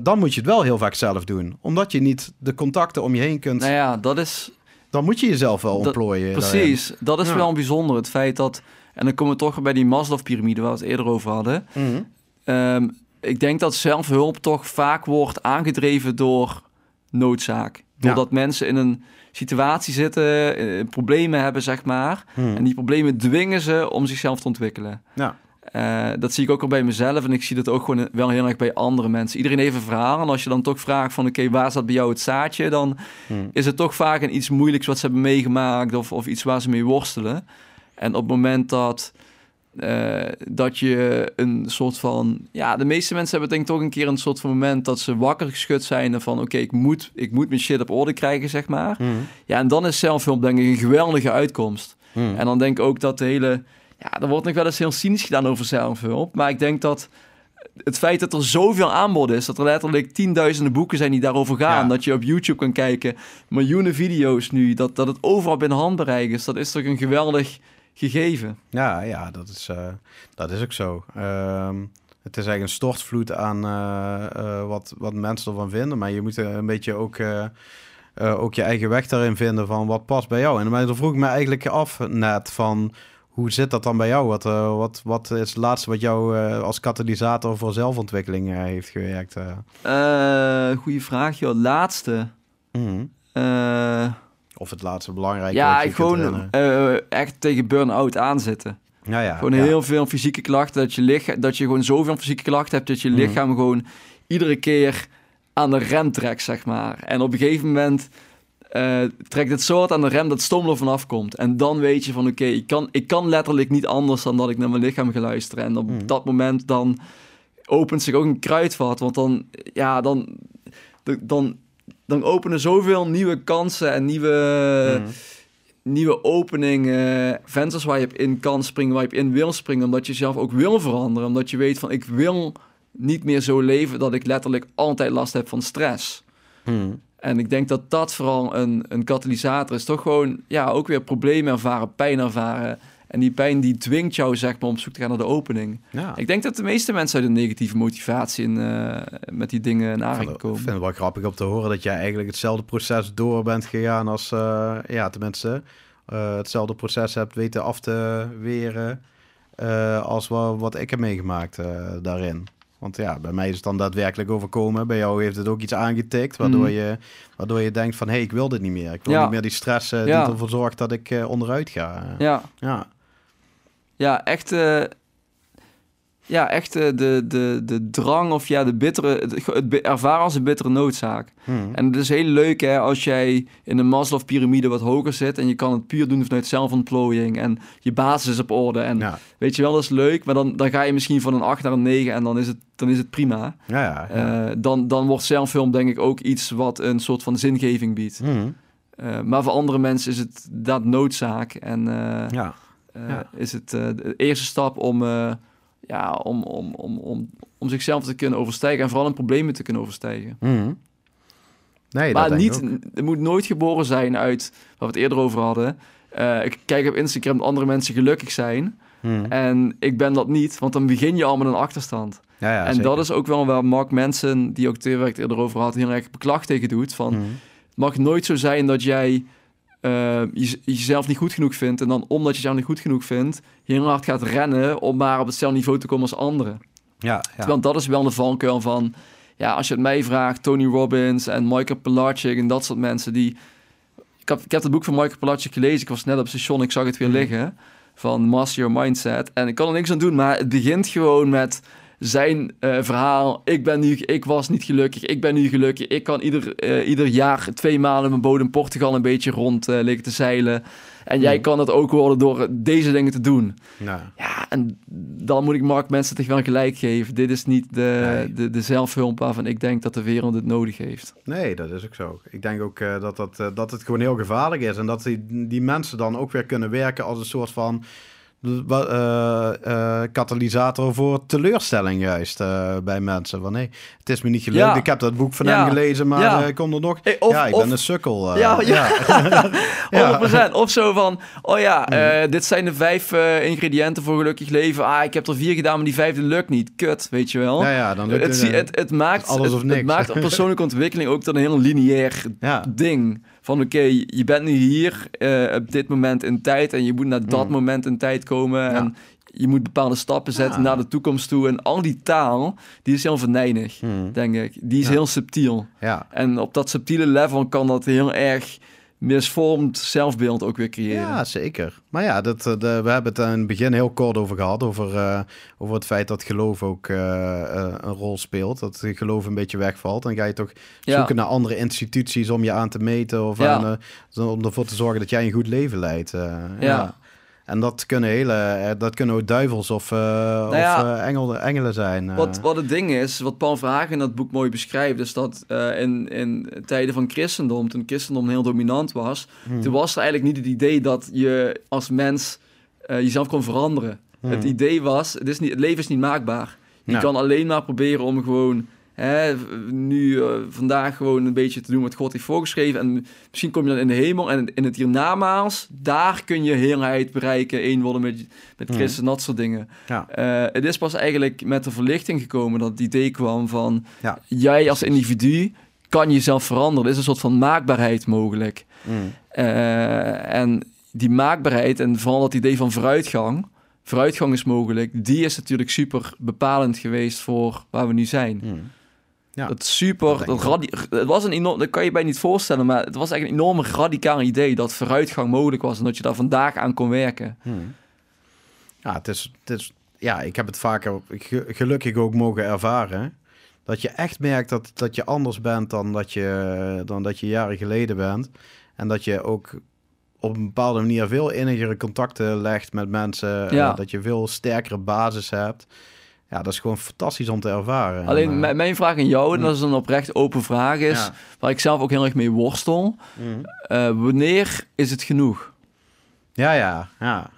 Speaker 1: dan moet je het wel heel vaak zelf doen. Omdat je niet de contacten om je heen kunt.
Speaker 2: Nou ja, dat is
Speaker 1: Dan moet je jezelf wel
Speaker 2: Dat-
Speaker 1: ontplooien.
Speaker 2: precies. Dat is wel bijzonder. Het feit dat. En dan komen we toch bij die Maslow-pyramide waar we het eerder over hadden.
Speaker 1: Mhm.
Speaker 2: Ehm, ik denk dat zelfhulp toch vaak wordt aangedreven door noodzaak. Doordat mensen in een situatie zitten, eh, problemen hebben, zeg maar.
Speaker 1: Mhm.
Speaker 2: En die problemen dwingen ze om zichzelf te ontwikkelen.
Speaker 1: Ja.
Speaker 2: Eh, dat zie ik ook al bij mezelf en ik zie dat ook gewoon wel heel erg bij andere mensen. Iedereen heeft een verhaal en als je dan toch vraagt van oké, waar zat bij jou het zaadje? Dan
Speaker 1: Mhm.
Speaker 2: is het toch vaak een iets moeilijks wat ze hebben meegemaakt of, of iets waar ze mee worstelen. En op het moment dat, eh, dat je een soort van... Ja, de meeste mensen hebben denk ik toch een keer een soort van moment dat ze wakker geschud zijn van oké, ik, moet, ik moet mijn shit op orde krijgen, zeg maar.
Speaker 1: Mhm.
Speaker 2: Ja, en dan is zelfhulp denk ik een geweldige uitkomst.
Speaker 1: Mhm.
Speaker 2: En dan denk ik ook dat de hele... Ja, er wordt nog wel eens heel cynisch gedaan over zelfhulp. Maar ik denk dat het feit dat er zoveel aanbod is... dat er letterlijk tienduizenden boeken zijn die daarover gaan...
Speaker 1: Ja.
Speaker 2: dat je op YouTube kan kijken, miljoenen video's nu... dat, dat het overal binnen handbereik is. Dat is toch een geweldig gegeven.
Speaker 1: Ja, ja dat, is, eh, dat is ook zo. Ehm, het is eigenlijk een stortvloed aan eh, eh, wat, wat mensen ervan vinden. Maar je moet een beetje ook, ook je eigen weg daarin vinden van wat past bij jou. En dan vroeg ik me eigenlijk af net van... Hoe zit dat dan bij jou? Wat, wat, wat is het laatste wat jou als katalysator voor zelfontwikkeling heeft gewerkt?
Speaker 2: goeie vraag, joh. Laatste.
Speaker 1: Mhm. Of het laatste belangrijke
Speaker 2: ja, gewoon eh, echt tegen burn-out aanzitten.
Speaker 1: Ja, ja,
Speaker 2: Gewoon
Speaker 1: ja.
Speaker 2: heel veel fysieke klachten. Dat je, licha- dat je gewoon zoveel fysieke klachten hebt dat je
Speaker 1: Mhm.
Speaker 2: lichaam gewoon iedere keer aan de rem trekt, zeg maar. En op een gegeven moment eh, trekt het zo hard aan de rem dat stommel er vanaf komt. En dan weet je van oké, ik, kan, ik kan letterlijk niet anders dan dat ik naar mijn lichaam ga luisteren. En op
Speaker 1: Mhm.
Speaker 2: dat moment dan opent zich ook een kruidvat. Want dan, ja, dan, dan, dan openen zoveel nieuwe kansen en nieuwe
Speaker 1: Mhm.
Speaker 2: nieuwe openingen, vensters waar je op in kan springen, waar je op in wil springen, omdat je zelf ook wil veranderen. Omdat je weet van ik wil niet meer zo leven dat ik letterlijk altijd last heb van stress.
Speaker 1: Hmm.
Speaker 2: En ik denk dat dat vooral een, een katalysator is. Toch gewoon, ja, ook weer problemen ervaren, pijn ervaren. En die pijn die dwingt jou, zeg maar, om op zoek te gaan naar de opening.
Speaker 1: Ja.
Speaker 2: Ik denk dat de meeste mensen uit een negatieve motivatie in, eh, met die dingen
Speaker 1: vind,
Speaker 2: aanraking
Speaker 1: het, ik
Speaker 2: komen.
Speaker 1: vind het wel grappig om te horen dat jij eigenlijk hetzelfde proces door bent gegaan als, eh, ja, tenminste, eh, hetzelfde proces hebt weten af te weren als wat, wat ik heb meegemaakt daarin. Want ja, bij mij is het dan daadwerkelijk overkomen. Bij jou heeft het ook iets aangetikt, waardoor,
Speaker 2: Mhm.
Speaker 1: je, waardoor je denkt van, hé, hey, ik wil dit niet meer. Ik wil
Speaker 2: Ja.
Speaker 1: niet meer die stress
Speaker 2: Ja.
Speaker 1: die ervoor zorgt dat ik onderuit ga.
Speaker 2: Ja,
Speaker 1: ja.
Speaker 2: Ja echt, eh, ja, echt eh, de, de, de drang of ja, de bittere, het, ervaren als een bittere noodzaak.
Speaker 1: Hmm.
Speaker 2: En het is heel leuk hè, als jij in een Maslow-pyramide wat hoger zit en je kan het puur doen vanuit zelfontplooiing en je basis is op orde. En
Speaker 1: ja.
Speaker 2: weet je wel, dat is leuk, maar dan, dan ga je misschien van een 8 naar een 9 en dan is het, dan is het prima.
Speaker 1: Ja, ja. ja.
Speaker 2: Eh, dan, dan wordt zelffilm denk ik ook iets wat een soort van zingeving biedt.
Speaker 1: Hmm.
Speaker 2: Maar voor andere mensen is het dat noodzaak en
Speaker 1: ja.
Speaker 2: Eh,
Speaker 1: ja.
Speaker 2: is het eh, de eerste stap om, eh, ja, om, om, om, om, om zichzelf te kunnen overstijgen en vooral een problemen te kunnen overstijgen.
Speaker 1: Hmm. Nee,
Speaker 2: maar niet, het moet nooit geboren zijn uit waar we het eerder over hadden. Ik kijk op Instagram dat andere mensen gelukkig zijn.
Speaker 1: Hmm.
Speaker 2: En ik ben dat niet, want dan begin je al met een achterstand.
Speaker 1: Ja, ja,
Speaker 2: en
Speaker 1: zeker.
Speaker 2: dat is ook wel waar Mark Manson, die ook het eerder over had, heel erg beklag tegen doet. Van,
Speaker 1: Hmm.
Speaker 2: Het mag nooit zo zijn dat jij eh, je- jezelf niet goed genoeg vindt. En dan omdat je jezelf niet goed genoeg vindt, heel hard gaat rennen om maar op hetzelfde niveau te komen als anderen.
Speaker 1: Ja, ja.
Speaker 2: Terwijl dat is wel de valkuil van... Ja, als je het mij vraagt, Tony Robbins en Michael Pilarczyk en dat soort mensen die... Ik heb, ik heb het boek van Michael Pilarczyk gelezen. Ik was net op het station, ik zag het weer
Speaker 1: Hmm.
Speaker 2: liggen. Van Master Your Mindset. En ik kan er niks aan doen, maar het begint gewoon met zijn eh, verhaal. Ik ben nu, ik was niet gelukkig, ik ben nu gelukkig. Ik kan ieder, eh, ieder jaar twee maanden mijn bodem Portugal een beetje rond eh, liggen te zeilen. En jij
Speaker 1: Hmm.
Speaker 2: kan het ook worden door deze dingen te doen.
Speaker 1: Nou,
Speaker 2: Ja, en dan moet ik Mark mensen toch wel gelijk geven. Dit is niet de,
Speaker 1: Nee.
Speaker 2: de, de zelfhulp waarvan ik denk dat de wereld het nodig heeft.
Speaker 1: Nee, dat is ook zo. Ik denk ook dat, dat, dat het gewoon heel gevaarlijk is. En dat die, die mensen dan ook weer kunnen werken als een soort van katalysator voor teleurstelling juist eh, bij mensen. Van nee, het is me niet gelukt.
Speaker 2: Ja.
Speaker 1: Ik heb dat boek van
Speaker 2: Ja.
Speaker 1: hem gelezen, maar
Speaker 2: Ja.
Speaker 1: eh, ik kom er nog...
Speaker 2: Hey, of-
Speaker 1: ja, ik
Speaker 2: of-
Speaker 1: ben een sukkel. eh.
Speaker 2: Ja, ja.
Speaker 1: Ja.
Speaker 2: 100%. Of zo van, oh ja, eh, dit zijn de vijf eh, ingrediënten voor gelukkig leven. Ah, ik heb er vier gedaan, maar die vijfde lukt niet. Kut, weet je wel.
Speaker 1: Ja, ja, dan lukt
Speaker 2: het,
Speaker 1: het, eh,
Speaker 2: het, het, maakt,
Speaker 1: alles
Speaker 2: het,
Speaker 1: of
Speaker 2: het
Speaker 1: niks.
Speaker 2: maakt op persoonlijke ontwikkeling ook dan een heel lineair
Speaker 1: ja.
Speaker 2: ding. Van oké, je bent nu hier eh, op dit moment in tijd en je moet naar dat
Speaker 1: Mm.
Speaker 2: moment in tijd komen. En je moet bepaalde stappen zetten
Speaker 1: Ja.
Speaker 2: naar de toekomst toe. En al die taal, die is heel venijnig,
Speaker 1: Hmm.
Speaker 2: denk ik. Die is
Speaker 1: Ja.
Speaker 2: heel subtiel.
Speaker 1: ja.
Speaker 2: En op dat subtiele level kan dat heel erg misvormd zelfbeeld ook weer creëren.
Speaker 1: Ja, zeker. Maar ja, dat, eh, de, we hebben het in het begin heel kort over gehad. Over, eh, over het feit dat geloof ook eh, een rol speelt. Dat geloof een beetje wegvalt. Dan ga je toch
Speaker 2: Ja.
Speaker 1: zoeken naar andere instituties om je aan te meten. Of
Speaker 2: Ja.
Speaker 1: aan, om ervoor te zorgen dat jij een goed leven leidt. eh,
Speaker 2: Ja.
Speaker 1: En dat kunnen, hele, eh, dat kunnen ook duivels of, eh,
Speaker 2: ja.
Speaker 1: of eh, engelen, engelen zijn.
Speaker 2: Wat, wat het ding is, wat Paul Verhagen in dat boek mooi beschrijft, is dat in, in tijden van christendom, toen christendom heel dominant was,
Speaker 1: Hmm.
Speaker 2: toen was er eigenlijk niet het idee dat je als mens jezelf kon veranderen.
Speaker 1: Hmm.
Speaker 2: Het idee was, het, is niet, het leven is niet maakbaar. Je kan alleen maar proberen om gewoon hè, nu eh, vandaag gewoon een beetje te doen wat God heeft voorgeschreven. En misschien kom je dan in de hemel en in het hiernamaals, daar kun je heelheid bereiken, één worden met, met
Speaker 1: Hmm.
Speaker 2: Christus en dat soort dingen.
Speaker 1: Ja.
Speaker 2: Eh, het is pas eigenlijk met de verlichting gekomen dat het idee kwam van
Speaker 1: Ja.
Speaker 2: jij als individu kan jezelf veranderen. Er is een soort van maakbaarheid mogelijk.
Speaker 1: Mm.
Speaker 2: Eh, en die maakbaarheid en vooral dat idee van vooruitgang, vooruitgang is mogelijk, die is natuurlijk super bepalend geweest voor waar we nu zijn.
Speaker 1: Mm. Ja,
Speaker 2: dat super,
Speaker 1: dat
Speaker 2: het was een enorm, dat kan je bij niet voorstellen, maar het was eigenlijk een enorm radicaal idee dat vooruitgang mogelijk was en dat je daar vandaag aan kon werken.
Speaker 1: Hmm. Ja, het is, het is, ja, ik heb het vaker ge- gelukkig ook mogen ervaren. Dat je echt merkt dat, dat je anders bent dan dat je, dan dat je jaren geleden bent. En dat je ook op een bepaalde manier veel innigere contacten legt met mensen.
Speaker 2: Ja.
Speaker 1: dat je veel sterkere basis hebt. Ja, dat is gewoon fantastisch om te ervaren.
Speaker 2: Alleen
Speaker 1: En,
Speaker 2: mijn- vraag aan jou, en
Speaker 1: hmm.
Speaker 2: dat is een oprecht open vraag, is
Speaker 1: ja.
Speaker 2: waar ik zelf ook heel erg mee worstel.
Speaker 1: Hmm.
Speaker 2: Eh, wanneer is het genoeg?
Speaker 1: Ja, ja, ja.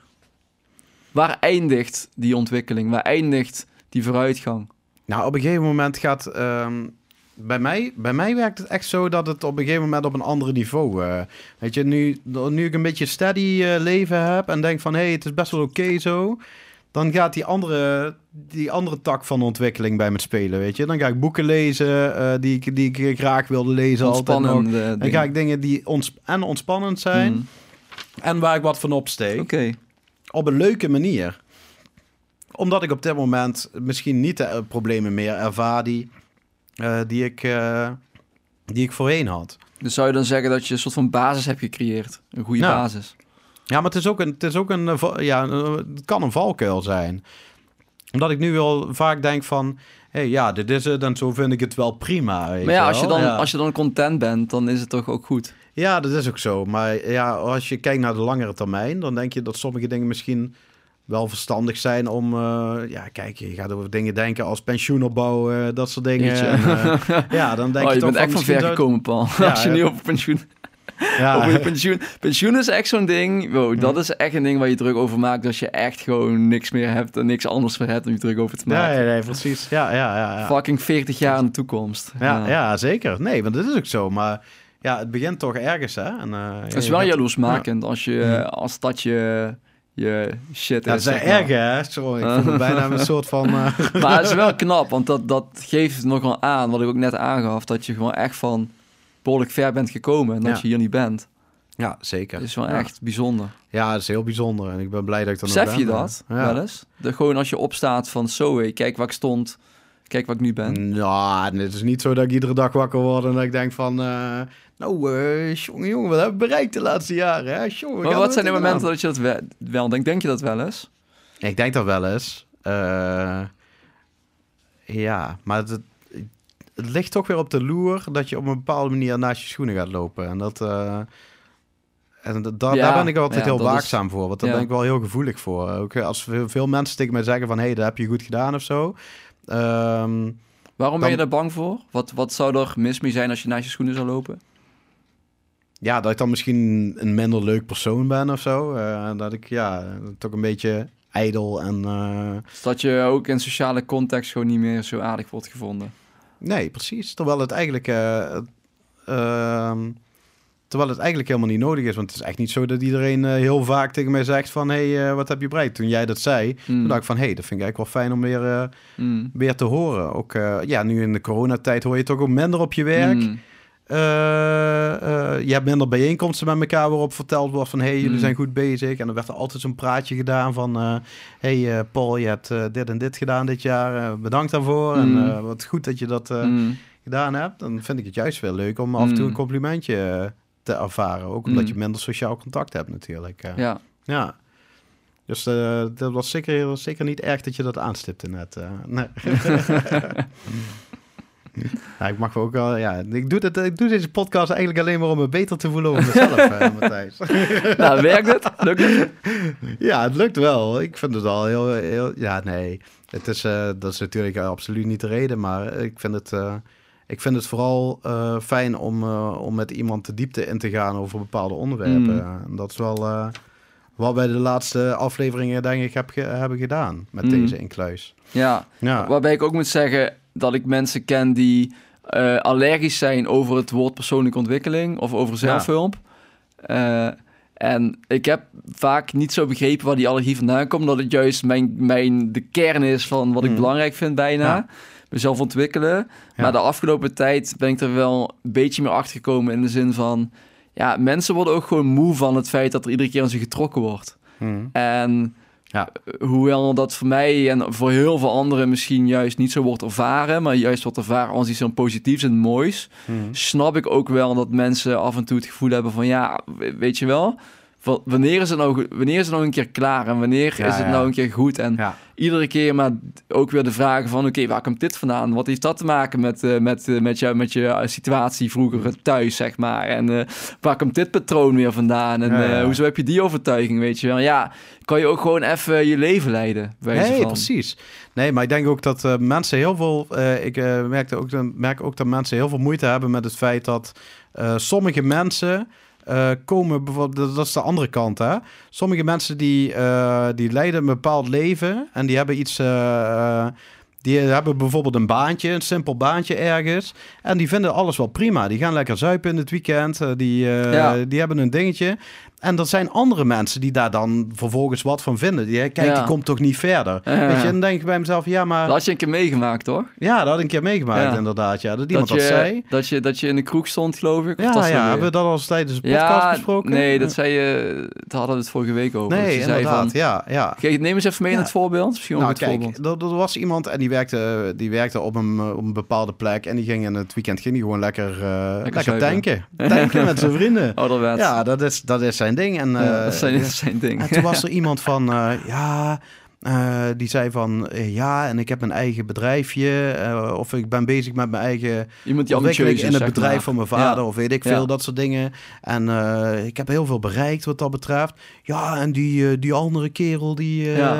Speaker 2: Waar eindigt die ontwikkeling? Waar eindigt die vooruitgang?
Speaker 1: Nou, op een gegeven moment gaat... ehm, bij, mij, bij mij werkt het echt zo dat het op een gegeven moment op een ander niveau... eh, weet je, nu, nu ik een beetje steady eh, leven heb en denk van... hé, hey, het is best wel oké zo... dan gaat die andere, die andere tak van ontwikkeling bij me spelen, weet je. Dan ga ik boeken lezen eh, die, ik, die ik graag wilde lezen altijd nog.
Speaker 2: Dingen.
Speaker 1: ga ik dingen die ons en ontspannend zijn...
Speaker 2: Mm.
Speaker 1: en waar ik wat van opsteek
Speaker 2: Oké.
Speaker 1: op een leuke manier. Omdat ik op dit moment misschien niet de eh, problemen meer ervaar die, eh, die, ik, die ik voorheen had.
Speaker 2: Dus zou je dan zeggen dat je een soort van basis hebt gecreëerd? Een goede
Speaker 1: Ja.
Speaker 2: basis?
Speaker 1: Ja, maar het is ook een, het is ook een, eh, ja, eh, het kan een valkuil zijn. Omdat ik nu wel vaak denk van, hé, hey, ja, dit is het en zo vind ik het wel prima. weet
Speaker 2: Maar ja, als je, dan,
Speaker 1: ja.
Speaker 2: als je dan content bent, dan is het toch ook goed?
Speaker 1: Ja, dat is ook zo. Maar ja, als je kijkt naar de langere termijn, dan denk je dat sommige dingen misschien wel verstandig zijn om... eh, ja, kijk, je gaat over dingen denken als pensioenopbouw, eh, dat soort dingen. Ja, dan denk
Speaker 2: oh,
Speaker 1: je,
Speaker 2: je
Speaker 1: toch
Speaker 2: bent echt van ver gekomen, Paul.
Speaker 1: Ja,
Speaker 2: als je nu over pensioen...
Speaker 1: Ja,
Speaker 2: Over je pensioen... Pensioen is echt zo'n ding... Wow, dat
Speaker 1: Mhm.
Speaker 2: is echt een ding waar je druk over maakt... als je echt gewoon niks meer hebt... en niks anders meer hebt om je druk over te maken.
Speaker 1: ja, nee, precies. Ja, ja, ja. Ja,
Speaker 2: Fucking 40 jaar in de toekomst.
Speaker 1: ja, ja, zeker. Nee, want dat is ook zo. Maar ja, het begint toch ergens, hè. En, eh,
Speaker 2: Het is wel jaloersmakend als, je,
Speaker 1: Ja.
Speaker 2: als dat je, je shit
Speaker 1: Ja,
Speaker 2: is.
Speaker 1: dat is erg, hè. Sorry, ik voel me bijna een soort van... eh,
Speaker 2: Maar het is wel knap, want dat, dat geeft nogal aan, wat ik ook net aangaf, dat je gewoon echt van behoorlijk ver bent gekomen en dat
Speaker 1: Ja.
Speaker 2: je hier niet bent.
Speaker 1: ja, zeker.
Speaker 2: Dat is wel
Speaker 1: Ja.
Speaker 2: echt bijzonder.
Speaker 1: Ja, dat is heel bijzonder. En ik ben blij dat ik nog
Speaker 2: Besef
Speaker 1: ben.
Speaker 2: je dat
Speaker 1: Ja.
Speaker 2: wel eens? De, gewoon als je opstaat van zo, kijk waar ik stond, kijk waar ik nu ben.
Speaker 1: Nou, het is niet zo dat ik iedere dag wakker word en dat ik denk van... eh, nou, eh, jongen, jongen, wat hebben we bereikt de laatste jaren, hè? Jongen,
Speaker 2: Maar wat zijn de momenten dat je dat wel, wel denkt? Denk je dat wel eens?
Speaker 1: Ik denk dat wel eens. Eh, ja, maar het, het ligt toch weer op de loer dat je op een bepaalde manier naast je schoenen gaat lopen. En dat... eh, en dat, daar-
Speaker 2: Ja,
Speaker 1: daar ben ik altijd
Speaker 2: ja,
Speaker 1: heel
Speaker 2: is-
Speaker 1: waakzaam voor. Want daar
Speaker 2: ja.
Speaker 1: ben ik wel heel gevoelig voor. Ook als veel, mensen tegen mij zeggen van... hé, hey, dat heb je goed gedaan of zo. Ehm,
Speaker 2: Waarom ben je daar bang voor? Wat, wat zou er mis mee zijn als je naast je schoenen zou lopen?
Speaker 1: ja, dat ik dan misschien een minder leuk persoon ben of zo. Eh, dat ik ja, toch een beetje ijdel en... eh,
Speaker 2: Dus dat je ook in sociale context gewoon niet meer zo aardig wordt gevonden.
Speaker 1: Nee, precies. Terwijl het eigenlijk... eh, ehm, terwijl het eigenlijk helemaal niet nodig is. Want het is echt niet zo dat iedereen eh, heel vaak tegen mij zegt van... hé, hey, eh, wat heb je bereikt? Toen jij dat zei,
Speaker 2: Mm.
Speaker 1: toen dacht ik van... hé, hey, dat vind ik eigenlijk wel fijn om weer,
Speaker 2: Mm.
Speaker 1: weer te horen. Ook ja, nu in de coronatijd hoor je toch ook minder op je werk.
Speaker 2: Mm.
Speaker 1: Eh, eh, je hebt minder bijeenkomsten met elkaar waarop verteld wordt van... hé, hey, jullie
Speaker 2: Mm.
Speaker 1: zijn goed bezig. En dan werd er altijd zo'n praatje gedaan van... eh, hey, eh, Paul, je hebt eh, dit en dit gedaan dit jaar. Bedankt daarvoor. En
Speaker 2: Mm.
Speaker 1: eh, wat goed dat je dat... eh,
Speaker 2: Mm.
Speaker 1: gedaan hebt, dan vind ik het juist wel leuk om af en toe een complimentje te ervaren. Ook omdat je minder sociaal contact hebt natuurlijk.
Speaker 2: Ja.
Speaker 1: Ja. Dus dat was zeker, zeker niet erg dat je dat aanstipte net. nee. ja, ik mag wel ook wel, ja, ik doe, dit, ik doe deze podcast eigenlijk alleen maar om me beter te voelen over mezelf, eh, Matthijs.
Speaker 2: nou, werkt het? Lukt het?
Speaker 1: ja, het lukt wel. Ik vind het al heel, heel ja, nee. Het is, eh, dat is natuurlijk eh, absoluut niet de reden, maar ik vind het, ik vind het vooral fijn om, om met iemand de diepte in te gaan over bepaalde onderwerpen.
Speaker 2: Mm.
Speaker 1: Dat is wel wat wij de laatste afleveringen denk ik heb ge- hebben gedaan met
Speaker 2: Mm.
Speaker 1: deze inkluis.
Speaker 2: Ja.
Speaker 1: Ja,
Speaker 2: Waarbij ik ook moet zeggen dat ik mensen ken die eh, allergisch zijn over het woord persoonlijke ontwikkeling of over zelfhulp. Eh, en ik heb vaak niet zo begrepen waar die allergie vandaan komt, dat het juist mijn, mijn, de kern is van wat ik
Speaker 1: Mm.
Speaker 2: belangrijk vind bijna.
Speaker 1: Ja.
Speaker 2: Mezelf ontwikkelen.
Speaker 1: Ja.
Speaker 2: Maar de afgelopen tijd ben ik er wel een beetje meer achter gekomen in de zin van, ja, mensen worden ook gewoon moe van het feit dat er iedere keer aan ze getrokken wordt.
Speaker 1: Mm.
Speaker 2: En
Speaker 1: Ja.
Speaker 2: hoewel dat voor mij en voor heel veel anderen misschien juist niet zo wordt ervaren, maar juist wordt ervaren als iets zo positiefs en moois,
Speaker 1: Mm.
Speaker 2: snap ik ook wel dat mensen af en toe het gevoel hebben van ja, we- weet je wel, wanneer is het nou, wanneer is het nou een keer klaar en wanneer
Speaker 1: Ja,
Speaker 2: is het nou een keer goed en
Speaker 1: Ja.
Speaker 2: iedere keer maar ook weer de vragen van oké, waar komt dit vandaan? Wat heeft dat te maken met, eh, met, eh, met, jou, met je eh, situatie vroeger thuis, zeg maar? En waar komt dit patroon weer vandaan? En
Speaker 1: Ja,
Speaker 2: hoezo heb je die overtuiging, weet je wel? Ja, kan je ook gewoon even je leven leiden,
Speaker 1: Nee,
Speaker 2: van.
Speaker 1: precies. Nee, maar ik denk ook dat mensen heel veel. ik merkte ook, merk ook dat mensen heel veel moeite hebben met het feit dat sommige mensen eh, komen bijvoorbeeld, dat, is de andere kant, hè. Sommige mensen die, eh, die leiden een bepaald leven en die hebben iets... eh, die hebben bijvoorbeeld een baantje, een simpel baantje ergens. En die vinden alles wel prima. Die gaan lekker zuipen in het weekend. Die,
Speaker 2: Ja.
Speaker 1: die hebben een dingetje. En er zijn andere mensen die daar dan vervolgens wat van vinden. Die, kijk,
Speaker 2: Ja.
Speaker 1: die komt toch niet verder.
Speaker 2: Ja.
Speaker 1: Weet je, en dan denk ik bij mezelf, ja, maar...
Speaker 2: Dat had je een keer meegemaakt, toch?
Speaker 1: Ja, dat had ik een keer meegemaakt
Speaker 2: Ja.
Speaker 1: inderdaad. Ja, dat iemand
Speaker 2: dat,
Speaker 1: dat,
Speaker 2: je,
Speaker 1: zei.
Speaker 2: Dat je, dat je in de kroeg stond, geloof ik.
Speaker 1: Ja,
Speaker 2: dat
Speaker 1: ja,
Speaker 2: weer-
Speaker 1: hebben we dat al eens tijdens de podcast besproken?
Speaker 2: Nee, dat zei je... Daar hadden we het vorige week over. Dat
Speaker 1: Nee,
Speaker 2: zei
Speaker 1: inderdaad,
Speaker 2: van,
Speaker 1: ja, ja.
Speaker 2: Kijk, neem eens even mee in het voorbeeld. Misschien
Speaker 1: Nou, kijk,
Speaker 2: voorbeeld.
Speaker 1: er, er was iemand en die werkte, die werkte op, een, eh, op een bepaalde plek. En die ging in het weekend ging die gewoon lekker, eh, lekker,
Speaker 2: zuipen.
Speaker 1: tanken. Tanken met zijn vrienden.
Speaker 2: Ouderwets.
Speaker 1: Ja, dat is, dat is zijn ding. En,
Speaker 2: Ja,
Speaker 1: eh,
Speaker 2: dat, zijn, dat zijn ding.
Speaker 1: en toen was er iemand van, eh, ja, eh, die zei van, ja, en ik heb een eigen bedrijfje. of ik ben bezig met mijn eigen
Speaker 2: Iemand die
Speaker 1: ontwikkeling in het bedrijf
Speaker 2: maar.
Speaker 1: van mijn vader.
Speaker 2: Ja.
Speaker 1: Of weet ik
Speaker 2: Ja.
Speaker 1: veel, dat soort dingen. En ik heb heel veel bereikt wat dat betreft. Ja, en die, die andere kerel, die,
Speaker 2: Ja.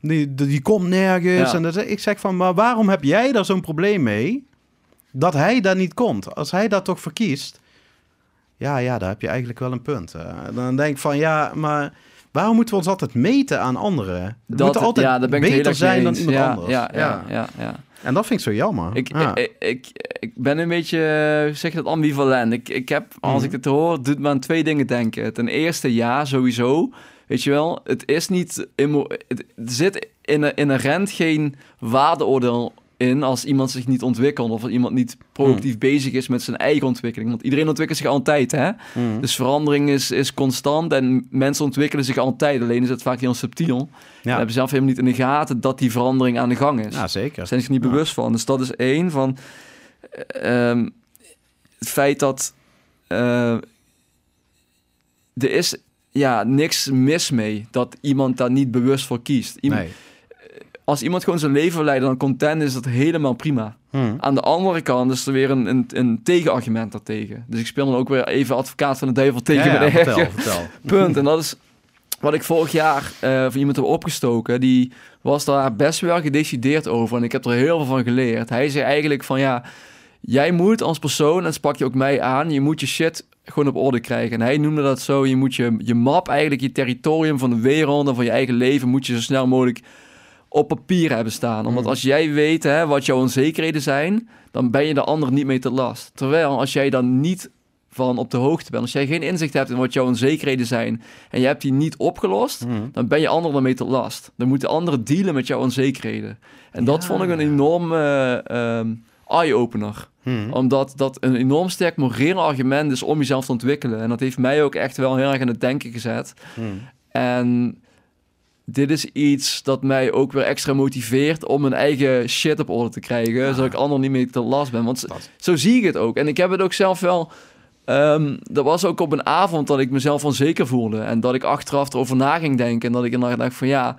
Speaker 1: die, die, die komt nergens. En dat, ik zeg van, maar waarom heb jij daar zo'n probleem mee? Dat hij daar niet komt. Als hij dat toch verkiest. Ja, ja, daar heb je eigenlijk wel een punt. Eh, dan denk ik van, ja, maar... Waarom moeten we ons altijd meten aan anderen? We moeten altijd
Speaker 2: ja, ben ik
Speaker 1: beter zijn dan iemand
Speaker 2: ja,
Speaker 1: anders.
Speaker 2: Ja, ja, ja, ja.
Speaker 1: En dat vind ik zo jammer.
Speaker 2: Ik,
Speaker 1: Ja.
Speaker 2: ik, ik, ik ben een beetje, eh, zeg je dat, ambivalent. Ik, ik heb, als
Speaker 1: Mhm.
Speaker 2: ik het hoor, doet me aan twee dingen denken. Ten eerste, ja, sowieso. Weet je wel, het is niet... Het zit in, inherent geen waardeoordeel in als iemand zich niet ontwikkelt... of als iemand niet proactief
Speaker 1: Hmm.
Speaker 2: bezig is met zijn eigen ontwikkeling. Want iedereen ontwikkelt zich altijd, hè?
Speaker 1: Mm.
Speaker 2: Dus verandering is, is constant en mensen ontwikkelen zich altijd. Alleen is het vaak heel subtiel. We
Speaker 1: ja.
Speaker 2: hebben zelf helemaal niet in de gaten dat die verandering aan de gang is
Speaker 1: ja, zeker.
Speaker 2: zijn zich niet
Speaker 1: Ja.
Speaker 2: bewust van. Dus dat is één van ehm, het feit dat eh, er is ja niks mis mee dat iemand daar niet bewust voor kiest. Iemand,
Speaker 1: Nee.
Speaker 2: Als iemand gewoon zijn leven leidt en dan content is, dat helemaal prima.
Speaker 1: Mm.
Speaker 2: Aan de andere kant is er weer een, een, een tegenargument daartegen. Dus ik speel dan ook weer even advocaat van de duivel tegen
Speaker 1: ja, ja,
Speaker 2: mijn
Speaker 1: vertel,
Speaker 2: eigen
Speaker 1: vertel.
Speaker 2: punt. En dat is wat ik vorig jaar eh van iemand heb opgestoken. Die was daar best wel gedecideerd over. En ik heb er heel veel van geleerd. Hij zei eigenlijk van ja, jij moet als persoon, en dat sprak je ook mij aan, je moet je shit gewoon op orde krijgen. En hij noemde dat zo, je moet je, je map, eigenlijk je territorium van de wereld en van je eigen leven, moet je zo snel mogelijk op papier hebben staan. Omdat
Speaker 1: Mm.
Speaker 2: als jij weet hè, wat jouw onzekerheden zijn, dan ben je de ander niet mee te last. Terwijl als jij dan niet van op de hoogte bent, als jij geen inzicht hebt in wat jouw onzekerheden zijn en je hebt die niet opgelost,
Speaker 1: Mm.
Speaker 2: dan ben je anderen daarmee te last. Dan moeten anderen dealen met jouw onzekerheden. En dat vond ik een enorm eh, ehm, eye-opener.
Speaker 1: Mm.
Speaker 2: Omdat dat een enorm sterk moreel argument is om jezelf te ontwikkelen. En dat heeft mij ook echt wel heel erg aan het denken gezet. En dit is iets dat mij ook weer extra motiveert om mijn eigen shit op orde te krijgen. Zodat ik anderen niet meer te last ben. Want
Speaker 1: Dat.
Speaker 2: zo zie ik het ook. En ik heb het ook zelf wel. ehm dat was ook op een avond dat ik mezelf onzeker voelde. En dat ik achteraf erover na ging denken. En dat ik inderdaad dacht van ja,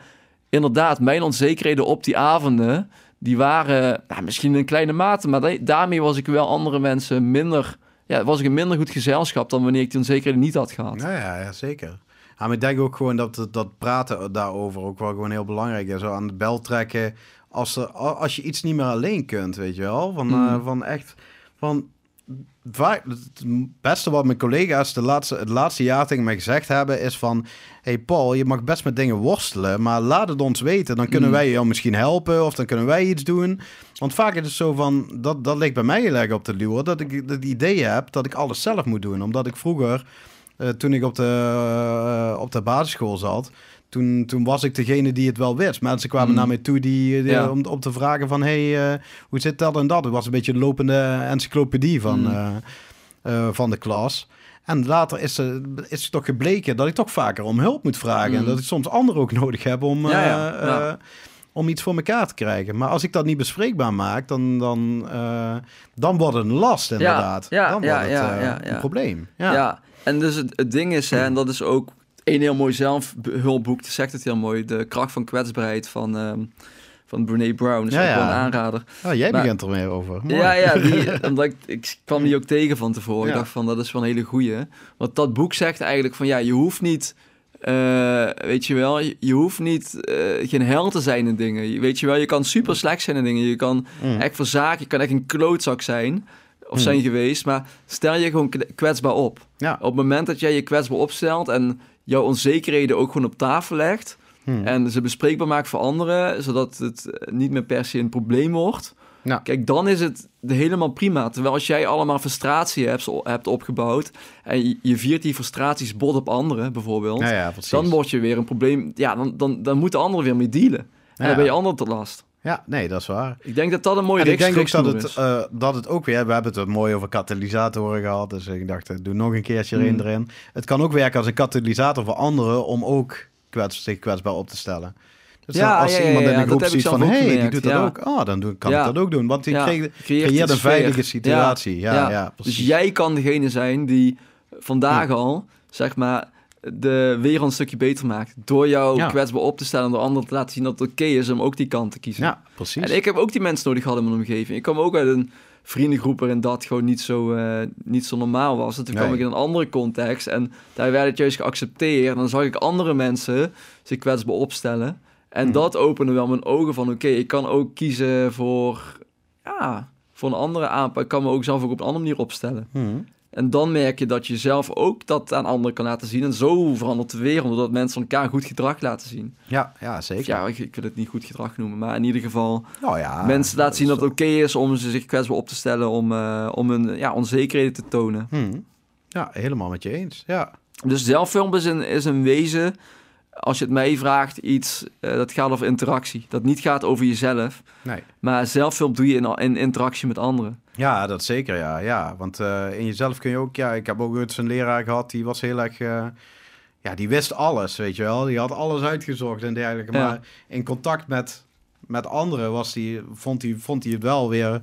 Speaker 2: inderdaad, mijn onzekerheden op die avonden. Die waren nou, misschien in kleine mate. Maar da- daarmee was ik wel andere mensen minder. Ja, was ik een minder goed gezelschap dan wanneer ik die onzekerheden niet had gehad.
Speaker 1: Ja, ja, ja, zeker. Ja, maar ik denk ook gewoon dat dat- praten daarover ook wel gewoon heel belangrijk is. Zo aan de bel trekken als, er, als je iets niet meer alleen kunt, weet je wel. Van,
Speaker 2: Mm.
Speaker 1: eh, van echt, van... Vaak, het beste wat mijn collega's de laatste, het laatste jaar tegen mij gezegd hebben is van... hey Paul, je mag best met dingen worstelen, maar laat het ons weten. Dan kunnen
Speaker 2: Mm.
Speaker 1: wij jou misschien helpen of dan kunnen wij iets doen. Want vaak is het zo van, dat, dat ligt bij mij heel erg op de luur, dat ik het idee heb dat ik alles zelf moet doen. Omdat ik vroeger, eh, toen ik op de, eh, op de basisschool zat, toen, toen was ik degene die het wel wist. Mensen kwamen
Speaker 2: Mm.
Speaker 1: naar mij toe die, die-
Speaker 2: Ja.
Speaker 1: om, om te vragen van, hey, eh, hoe zit dat en dat? Het was een beetje een lopende encyclopedie van,
Speaker 2: Mm.
Speaker 1: van de klas. En later is, is het toch gebleken dat ik toch vaker om hulp moet vragen. En
Speaker 2: Mm.
Speaker 1: dat ik soms anderen ook nodig heb om,
Speaker 2: Ja, ja, ja.
Speaker 1: om iets voor elkaar te krijgen. Maar als ik dat niet bespreekbaar maak, dan, dan, dan wordt het een last inderdaad.
Speaker 2: ja,
Speaker 1: dan
Speaker 2: ja,
Speaker 1: wordt het een probleem.
Speaker 2: Ja. En dus het, het ding is, hè, en dat is ook een heel mooi zelfhulpboek, die zegt het heel mooi, De kracht van kwetsbaarheid van, ehm van Brene Brown. Dat is
Speaker 1: Ja,
Speaker 2: ook wel
Speaker 1: ja.
Speaker 2: een aanrader.
Speaker 1: Oh, jij
Speaker 2: Maar-
Speaker 1: begint er meer over. Mooi.
Speaker 2: Ja, ja, die, omdat ik, ik kwam die ook tegen van tevoren. Ik
Speaker 1: Ja.
Speaker 2: dacht van, dat is wel een hele goeie. Want dat boek zegt eigenlijk van, ja, je hoeft niet... eh, weet je wel, je, je hoeft niet eh, geen held te zijn in dingen. Je- Weet je wel, je kan super slecht zijn in dingen. Je kan
Speaker 1: Mm.
Speaker 2: echt verzaken, je kan echt een klootzak zijn. Of
Speaker 1: Hmm.
Speaker 2: zijn geweest. Maar stel je gewoon kwetsbaar op.
Speaker 1: Ja.
Speaker 2: Op het moment dat jij je kwetsbaar opstelt en jouw onzekerheden ook gewoon op tafel legt
Speaker 1: Hmm.
Speaker 2: en ze bespreekbaar maakt voor anderen, zodat het eh, niet meer per se een probleem wordt.
Speaker 1: Ja.
Speaker 2: Kijk, dan is het helemaal prima. Terwijl als jij allemaal frustratie hebt, hebt opgebouwd en je, viert die frustraties bot op anderen bijvoorbeeld,
Speaker 1: Ja,
Speaker 2: dan word je weer een probleem. Ja, dan, dan, dan moeten anderen weer mee dealen. En dan ben je anderen te last.
Speaker 1: Ja, nee, dat is waar.
Speaker 2: Ik denk dat dat een mooie
Speaker 1: En ik denk ook dat het, eh, dat het ook weer... We hebben het mooi over katalysatoren gehad. Dus ik dacht, eh, doe nog een keertje erin
Speaker 2: Hmm.
Speaker 1: erin. Het kan ook werken als een katalysator voor anderen... om ook kwets, zich kwetsbaar op te stellen. Dus
Speaker 2: Ja,
Speaker 1: als
Speaker 2: ja, ja,
Speaker 1: iemand in een
Speaker 2: dat
Speaker 1: groep ziet van... hé, hey, die doet dat ook. Oh, dan kan ik dat ook doen. Want die creëert,
Speaker 2: creëert de
Speaker 1: een veilige situatie. Ja, ja,
Speaker 2: Ja.
Speaker 1: precies.
Speaker 2: Dus jij kan degene zijn die vandaag al, zeg maar, de wereld een stukje beter maakt. Door jou
Speaker 1: Ja.
Speaker 2: kwetsbaar op te stellen en door anderen te laten zien dat het oké is om ook die kant te kiezen.
Speaker 1: Ja, precies.
Speaker 2: En ik heb ook die mensen nodig gehad in mijn omgeving. Ik kwam ook uit een vriendengroep waarin dat gewoon niet zo, eh, niet zo normaal was. En toen kwam ik in een andere context en daar werd het juist geaccepteerd. En dan zag ik andere mensen zich kwetsbaar opstellen. En
Speaker 1: Hmm.
Speaker 2: dat opende wel mijn ogen van oké, ik kan ook kiezen voor, ja, voor een andere aanpak. Ik kan me ook zelf ook op een andere manier opstellen.
Speaker 1: Hmm.
Speaker 2: En dan merk je dat je zelf ook dat aan anderen kan laten zien. En zo verandert de wereld, doordat mensen elkaar goed gedrag laten zien.
Speaker 1: Ja, ja, zeker.
Speaker 2: Ja, ik, ik wil het niet goed gedrag noemen, maar in ieder geval
Speaker 1: Nou ja,
Speaker 2: mensen laten zien dat het oké is om ze zich kwetsbaar op te stellen, om, eh, om hun ja, onzekerheden te tonen.
Speaker 1: Hmm. Ja, helemaal met je eens. Ja.
Speaker 2: Dus zelffilm is een, is een wezen, als je het mij vraagt, iets eh, dat gaat over interactie. Dat niet gaat over jezelf,
Speaker 1: Nee.
Speaker 2: maar zelffilm doe je in, in interactie met anderen.
Speaker 1: Ja, dat zeker, ja. ja. Want eh, in jezelf kun je ook... Ja, ik heb ook eens een leraar gehad, die was heel erg... eh, ja, die wist alles, weet je wel. Die had alles uitgezocht en dergelijke.
Speaker 2: Ja.
Speaker 1: Maar in contact met, met anderen was die, vond hij vond hij het wel weer,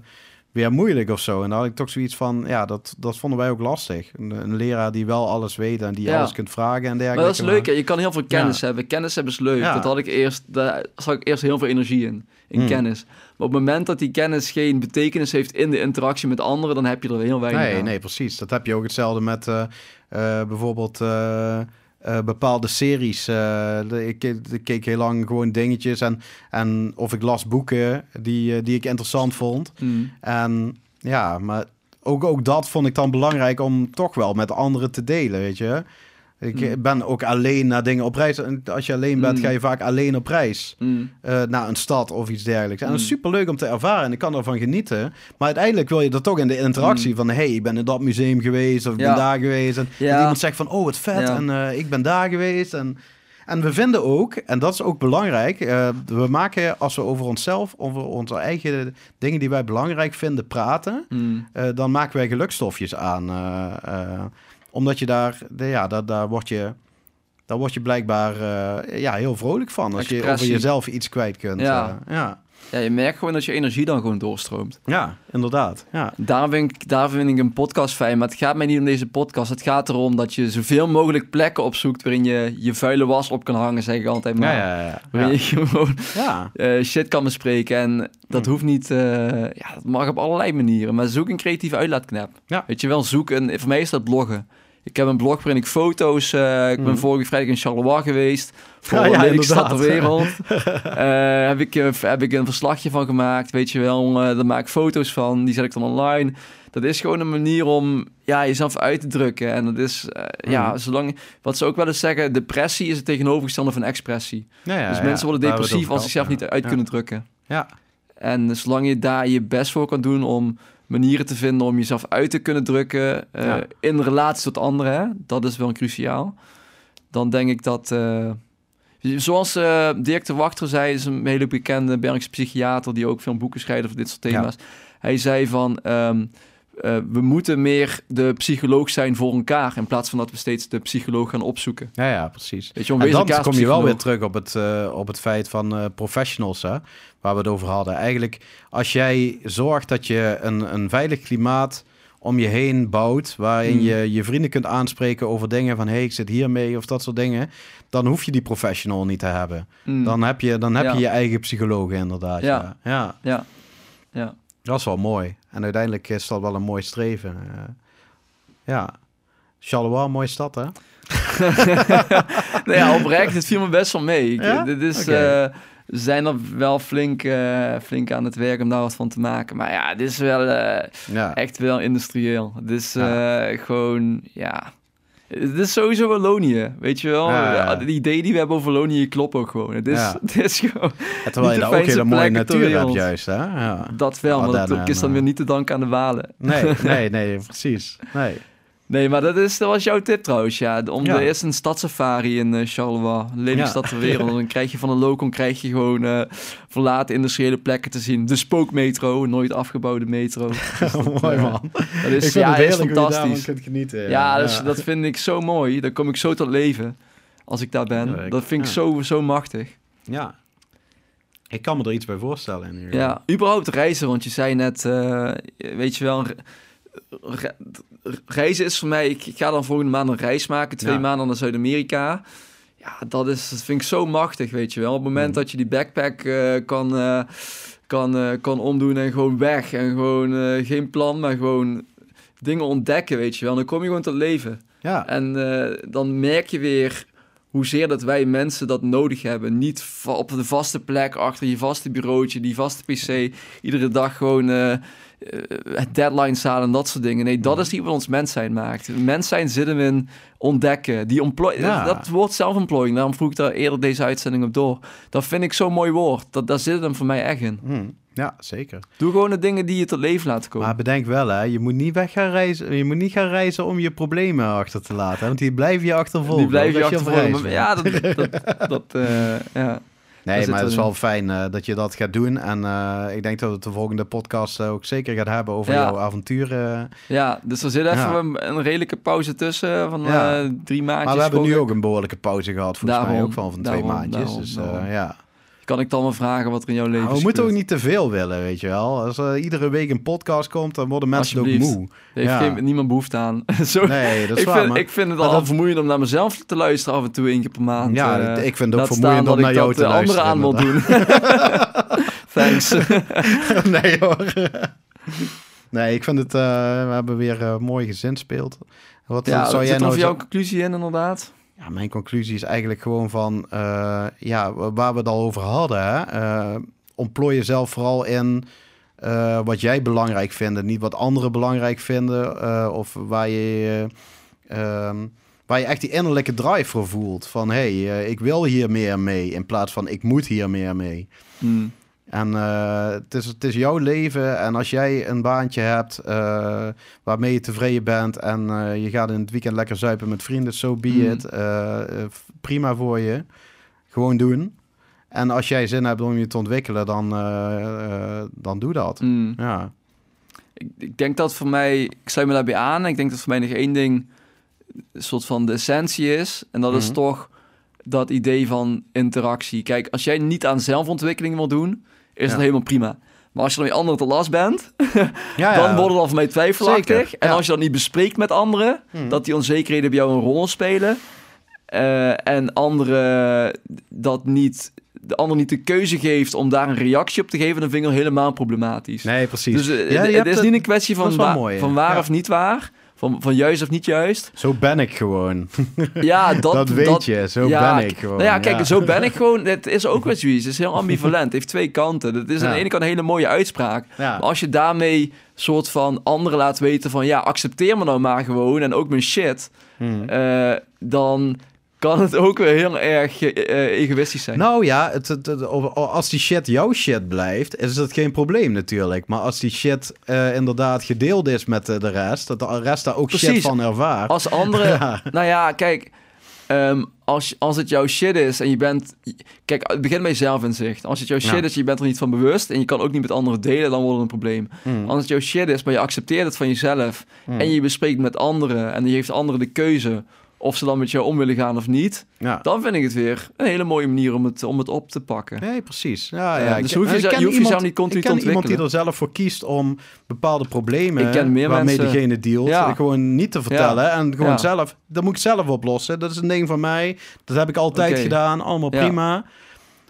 Speaker 1: weer moeilijk of zo. En dan had ik toch zoiets van... Ja, dat, dat vonden wij ook lastig. Een, een leraar die wel alles weet en die
Speaker 2: Ja.
Speaker 1: alles kunt vragen en dergelijke.
Speaker 2: Maar dat is leuk, hè? je kan heel veel kennis
Speaker 1: Ja.
Speaker 2: hebben. Kennis hebben is leuk.
Speaker 1: Ja.
Speaker 2: Dat had ik eerst, daar zag ik eerst heel veel energie in, in
Speaker 1: Hmm.
Speaker 2: kennis. Maar op het moment dat die kennis geen betekenis heeft in de interactie met anderen, dan heb je er heel weinig
Speaker 1: Nee,
Speaker 2: aan.
Speaker 1: nee, precies. Dat heb je ook hetzelfde met eh, eh, bijvoorbeeld eh, eh, bepaalde series. De- ik, ik keek heel lang gewoon dingetjes en, en of ik las boeken die, eh, die ik interessant vond.
Speaker 2: Hmm.
Speaker 1: En ja, maar ook, ook dat vond ik dan belangrijk om toch wel met anderen te delen, weet je. Ik
Speaker 2: Mm.
Speaker 1: ben ook alleen naar dingen op reis. En als je alleen bent,
Speaker 2: Mm.
Speaker 1: ga je vaak alleen op reis
Speaker 2: Hmm.
Speaker 1: eh, naar een stad of iets dergelijks. En dat is
Speaker 2: Mm.
Speaker 1: superleuk om te ervaren en ik kan ervan genieten. Maar uiteindelijk wil je dat toch in de interactie
Speaker 2: Mm.
Speaker 1: van... hey, ik ben in dat museum geweest of ik
Speaker 2: Ja.
Speaker 1: ben daar geweest. En
Speaker 2: Ja.
Speaker 1: iemand zegt van, oh, wat vet
Speaker 2: Ja.
Speaker 1: en eh, ik ben daar geweest. En, en we vinden ook, en dat is ook belangrijk... eh, we maken, als we over onszelf, over onze eigen dingen die wij belangrijk vinden praten... Dan maken wij gelukstofjes aan. Omdat je daar, de- ja, daar, daar word je... Daar word je blijkbaar eh, ja, heel vrolijk van als je over jezelf iets kwijt kunt.
Speaker 2: Ja.
Speaker 1: eh, ja.
Speaker 2: Ja, je merkt gewoon dat je energie dan gewoon doorstroomt.
Speaker 1: ja, inderdaad. Ja.
Speaker 2: Daar vind, ik, daar vind ik een podcast fijn. Maar het gaat mij niet om deze podcast. Het gaat erom dat je zoveel mogelijk plekken opzoekt... waarin je je vuile was op kan hangen, zeg ik altijd maar.
Speaker 1: Ja, ja, ja.
Speaker 2: Waarin je gewoon
Speaker 1: ja.
Speaker 2: eh, shit kan bespreken. En dat
Speaker 1: Hm.
Speaker 2: hoeft niet... ja, dat mag op allerlei manieren. Maar zoek een creatieve uitlaatklep.
Speaker 1: Ja.
Speaker 2: Weet je wel, zoek een... Voor mij is dat bloggen. Ik heb een blog waarin ik foto's... eh, ik ben
Speaker 1: Mhm.
Speaker 2: vorige vrijdag in Charleroi geweest. Voor
Speaker 1: Ja,
Speaker 2: de
Speaker 1: ja,
Speaker 2: lelijkste stad ter wereld. Eh, heb, ik, eh, heb ik een verslagje van gemaakt. Weet je wel, eh, daar maak ik foto's van. Die zet ik dan online. Dat is gewoon een manier om ja, jezelf uit te drukken. En dat is, ja,
Speaker 1: Mhm.
Speaker 2: zolang... Wat ze ook wel eens zeggen, depressie is het tegenovergestelde van expressie.
Speaker 1: Ja,
Speaker 2: dus mensen worden depressief als ze zichzelf niet uit kunnen drukken.
Speaker 1: Ja.
Speaker 2: En zolang je daar je best voor kan doen om manieren te vinden om jezelf uit te kunnen drukken eh,
Speaker 1: Ja.
Speaker 2: in relatie tot anderen, hè, dat is wel cruciaal. Dan denk ik dat, eh, zoals eh Dirk de Wachter zei, is een hele bekende Bergse psychiater die ook veel boeken schrijft over dit soort thema's. Hij zei van, ehm, eh, we moeten meer de psycholoog zijn voor elkaar in plaats van dat we steeds de psycholoog gaan opzoeken.
Speaker 1: Ja, ja, precies.
Speaker 2: Weet je,
Speaker 1: En dan kom je wel weer terug op het, eh, op het feit van eh, professionals, hè, waar we het over hadden. Eigenlijk, als jij zorgt dat je een, een veilig klimaat om je heen bouwt, waarin
Speaker 2: Hmm.
Speaker 1: je je vrienden kunt aanspreken over dingen van, hé, hey, ik zit hiermee of dat soort dingen, dan hoef je die professional niet te hebben.
Speaker 2: Mm,
Speaker 1: Dan heb je, dan heb
Speaker 2: Ja.
Speaker 1: je je eigen psycholoog inderdaad. Ja.
Speaker 2: Ja.
Speaker 1: Ja.
Speaker 2: ja, ja.
Speaker 1: Dat is wel mooi. En uiteindelijk is dat wel een mooi streven. eh. ja. Charleroi, mooie stad, hè?
Speaker 2: nou ja, oprecht, het viel me best wel mee. Ik-
Speaker 1: Ja?
Speaker 2: Dit is,
Speaker 1: Oké.
Speaker 2: eh, zijn er wel flink, eh, flink aan het werk om daar wat van te maken. Maar ja, dit is wel
Speaker 1: Ja.
Speaker 2: echt wel industrieel. Het is gewoon, ja... Het is sowieso Wallonië, weet je wel?
Speaker 1: Ja, ja.
Speaker 2: De ideeën die we hebben over Wallonië kloppen ook gewoon. Het is,
Speaker 1: Ja.
Speaker 2: het is gewoon
Speaker 1: terwijl je daar ook hele mooie natuur hebt juist, hè? Ja.
Speaker 2: dat wel, maar dat is dan
Speaker 1: en,
Speaker 2: weer
Speaker 1: eh,
Speaker 2: niet te danken aan de Walen.
Speaker 1: Nee, nee, nee, precies. Nee.
Speaker 2: Nee, maar dat, is, dat was jouw tip trouwens, ja. Om
Speaker 1: Ja.
Speaker 2: de eerst een stadsafari in eh, Charleroi, de lelijkste
Speaker 1: Ja.
Speaker 2: stad ter wereld. Dan krijg je van de Locon krijg je gewoon eh, verlaten industriële plekken te zien. De spookmetro, nooit afgebouwde metro. Dus dat,
Speaker 1: mooi
Speaker 2: eh,
Speaker 1: man.
Speaker 2: Dat is, ja, is fantastisch.
Speaker 1: kunt genieten.
Speaker 2: Ja, dus, dat vind ik zo mooi. Dan kom ik zo tot leven als ik daar ben.
Speaker 1: Ik-
Speaker 2: dat vind ik zo, zo machtig.
Speaker 1: Ja. Ik kan me er iets bij voorstellen. In.
Speaker 2: Ja, überhaupt reizen, want je zei net, weet je wel, re- re- reizen is voor mij, ik, ik ga dan volgende maand een reis maken, twee
Speaker 1: Ja.
Speaker 2: maanden naar Zuid-Amerika. Ja, dat, is, dat vind ik zo machtig, weet je wel. Op het moment
Speaker 1: Mhm.
Speaker 2: dat je die backpack eh, kan, eh, kan, eh, kan omdoen en gewoon weg en gewoon geen plan, maar gewoon dingen ontdekken, weet je wel. Dan kom je gewoon tot leven.
Speaker 1: Ja.
Speaker 2: En dan merk je weer hoezeer dat wij mensen dat nodig hebben. Niet op de vaste plek, achter je vaste bureautje, die vaste pc, iedere dag gewoon eh eh, het deadline halen en dat soort dingen. Nee, dat is niet wat ons mens zijn maakt. Mens zijn zit hem in ontdekken. Die employ
Speaker 1: Ja.
Speaker 2: Dat woord zelfontplooiing, daarom vroeg ik daar eerder deze uitzending op door. Dat vind ik zo'n mooi woord. Dat, daar zit hem voor mij echt in.
Speaker 1: Hm, ja, zeker.
Speaker 2: Doe gewoon de dingen die je tot leven laten komen.
Speaker 1: Maar bedenk wel, hè, je moet niet weg gaan reizen. Je moet niet gaan reizen om je problemen achter te laten. hè, Want die blijven je achtervolgen.
Speaker 2: die blijf je achtervolgen. Ja, dat, dat, dat, eh, ja.
Speaker 1: Nee, maar het is wel fijn eh, dat je dat gaat doen. En eh, ik denk dat we het de volgende podcast eh, ook zeker gaat hebben over
Speaker 2: Ja.
Speaker 1: jouw avonturen.
Speaker 2: Ja, dus er zit even
Speaker 1: Ja.
Speaker 2: een, een redelijke pauze tussen van
Speaker 1: Ja.
Speaker 2: drie maandjes.
Speaker 1: Maar we hebben nu ook een behoorlijke pauze gehad, volgens mij ook van, van twee maandjes.
Speaker 2: daarom,
Speaker 1: dus ja.
Speaker 2: Kan ik dan wel vragen wat er in jouw leven
Speaker 1: Maar
Speaker 2: is
Speaker 1: we moeten ook niet te veel willen, weet je wel. Als er iedere week een podcast komt, dan worden mensen ook moe.
Speaker 2: Er heeft
Speaker 1: Ja.
Speaker 2: geen, niemand behoefte aan. Zo,
Speaker 1: Nee, dat is
Speaker 2: ik,
Speaker 1: waar.
Speaker 2: vind,
Speaker 1: maar-
Speaker 2: ik vind het
Speaker 1: maar
Speaker 2: al
Speaker 1: dat-
Speaker 2: vermoeiend om naar mezelf te luisteren af en toe één keer per maand.
Speaker 1: ja,
Speaker 2: eh,
Speaker 1: ik vind het ook vermoeiend om naar jou
Speaker 2: dat
Speaker 1: te
Speaker 2: de anderen
Speaker 1: luisteren.
Speaker 2: aan wil doen. Thanks.
Speaker 1: nee hoor. nee, ik vind het... eh, we hebben weer eh, mooi gezinspeeld. Wat
Speaker 2: ja,
Speaker 1: zou
Speaker 2: zit
Speaker 1: jij
Speaker 2: er
Speaker 1: nou
Speaker 2: voor
Speaker 1: zo-
Speaker 2: jouw conclusie in inderdaad?
Speaker 1: Ja, mijn conclusie is eigenlijk gewoon van, eh, ja, waar we het al over hadden. Hè? Eh, ontplooi jezelf vooral in eh, wat jij belangrijk vindt, niet wat anderen belangrijk vinden. of waar je, eh, ehm, waar je echt die innerlijke drive voor voelt. Van, hé, hey, ik wil hier meer mee, in plaats van ik moet hier meer mee.
Speaker 2: Hmm.
Speaker 1: En eh, het, is, het is jouw leven. En als jij een baantje hebt eh, waarmee je tevreden bent en eh, je gaat in het weekend lekker zuipen met vrienden, so be
Speaker 2: Mm.
Speaker 1: it. Prima voor je. Gewoon doen. En als jij zin hebt om je te ontwikkelen, dan, dan doe dat.
Speaker 2: Hmm.
Speaker 1: Ja.
Speaker 2: Ik, ik denk dat voor mij, ik sluit me daarbij aan. Ik denk dat voor mij nog één ding een soort van de essentie is. En dat is
Speaker 1: Mhm.
Speaker 2: toch dat idee van interactie. Kijk, als jij niet aan zelfontwikkeling wil doen, is dat helemaal prima. Maar als je dan je anderen te last bent,
Speaker 1: Ja,
Speaker 2: dan het al voor mij twijfelachtig.
Speaker 1: Zeker,
Speaker 2: En als je dat niet bespreekt met anderen,
Speaker 1: Hmm.
Speaker 2: dat die onzekerheden bij jou een rol spelen. eh, en anderen dat niet, de ander niet de keuze geeft om daar een reactie op te geven, dan vind ik dat helemaal problematisch.
Speaker 1: Nee, precies.
Speaker 2: Dus eh,
Speaker 1: Ja,
Speaker 2: het, is niet een kwestie van, wa-
Speaker 1: mooi,
Speaker 2: van waar
Speaker 1: Ja.
Speaker 2: of niet waar. Van, van juist of niet juist.
Speaker 1: Zo ben ik gewoon.
Speaker 2: Ja, dat,
Speaker 1: Dat, weet je. Zo
Speaker 2: ja,
Speaker 1: ben ik gewoon.
Speaker 2: Nou ja, kijk,
Speaker 1: ja.
Speaker 2: zo ben ik gewoon. Het is ook wel zoiets. Het is heel ambivalent. Het heeft twee kanten. Het is aan de ene kant een hele mooie uitspraak. Maar als je daarmee soort van anderen laat weten van... ja, accepteer me nou maar gewoon en ook mijn shit...
Speaker 1: Hmm.
Speaker 2: eh, dan kan het ook weer heel erg eh, egoïstisch zijn.
Speaker 1: Nou ja, het, het- het- als die shit jouw shit blijft, is dat geen probleem natuurlijk. Maar als die shit eh, inderdaad gedeeld is met eh, de rest, dat de rest daar ook shit
Speaker 2: Precies.
Speaker 1: van ervaart.
Speaker 2: Als anderen...
Speaker 1: Ja.
Speaker 2: Nou ja, kijk... ehm, als, als het jouw shit is en je bent... Kijk, het begint bij zelfinzicht. Als het jouw shit
Speaker 1: Ja.
Speaker 2: is je bent er niet van bewust... en je kan ook niet met anderen delen, dan wordt het een probleem.
Speaker 1: Hmm.
Speaker 2: Als het jouw shit is, maar je accepteert het van jezelf...
Speaker 1: Hmm.
Speaker 2: en je bespreekt met anderen... en je geeft anderen de keuze... of ze dan met jou om willen gaan of niet...
Speaker 1: Ja.
Speaker 2: dan vind ik het weer een hele mooie manier om het, om het op te pakken.
Speaker 1: Nee, precies. Ja,
Speaker 2: Ja,
Speaker 1: ja.
Speaker 2: dus
Speaker 1: ik-
Speaker 2: hoef je
Speaker 1: ik
Speaker 2: hoeft
Speaker 1: iemand-
Speaker 2: niet continu
Speaker 1: Ik ken
Speaker 2: te
Speaker 1: iemand die er zelf voor kiest om bepaalde problemen
Speaker 2: Ik ken meer
Speaker 1: waarmee
Speaker 2: mensen-
Speaker 1: diegene dealt,
Speaker 2: Ja.
Speaker 1: gewoon niet te vertellen. En gewoon zelf, dat moet ik zelf oplossen. Dat is een ding van mij. Dat heb ik altijd gedaan. Allemaal prima.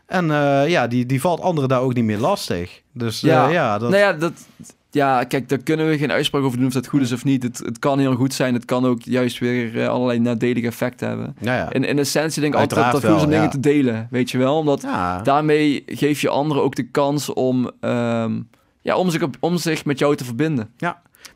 Speaker 1: En eh, ja, die, die valt anderen daar ook niet meer lastig. Dus ja,
Speaker 2: Ja.
Speaker 1: ja dat...
Speaker 2: Nou ja, dat, ja, kijk, daar kunnen we geen uitspraak over doen of dat goed is of niet. Het, het kan heel goed zijn, het kan ook juist weer eh, allerlei nadelige effecten hebben.
Speaker 1: Ja, ja.
Speaker 2: In, in essentie denk ik altijd dat goed is om
Speaker 1: wel,
Speaker 2: dingen
Speaker 1: ja.
Speaker 2: te delen, weet je wel? Omdat
Speaker 1: ja.
Speaker 2: daarmee geef je anderen ook de kans om, ehm, ja, om, zich, op- om zich met jou te verbinden.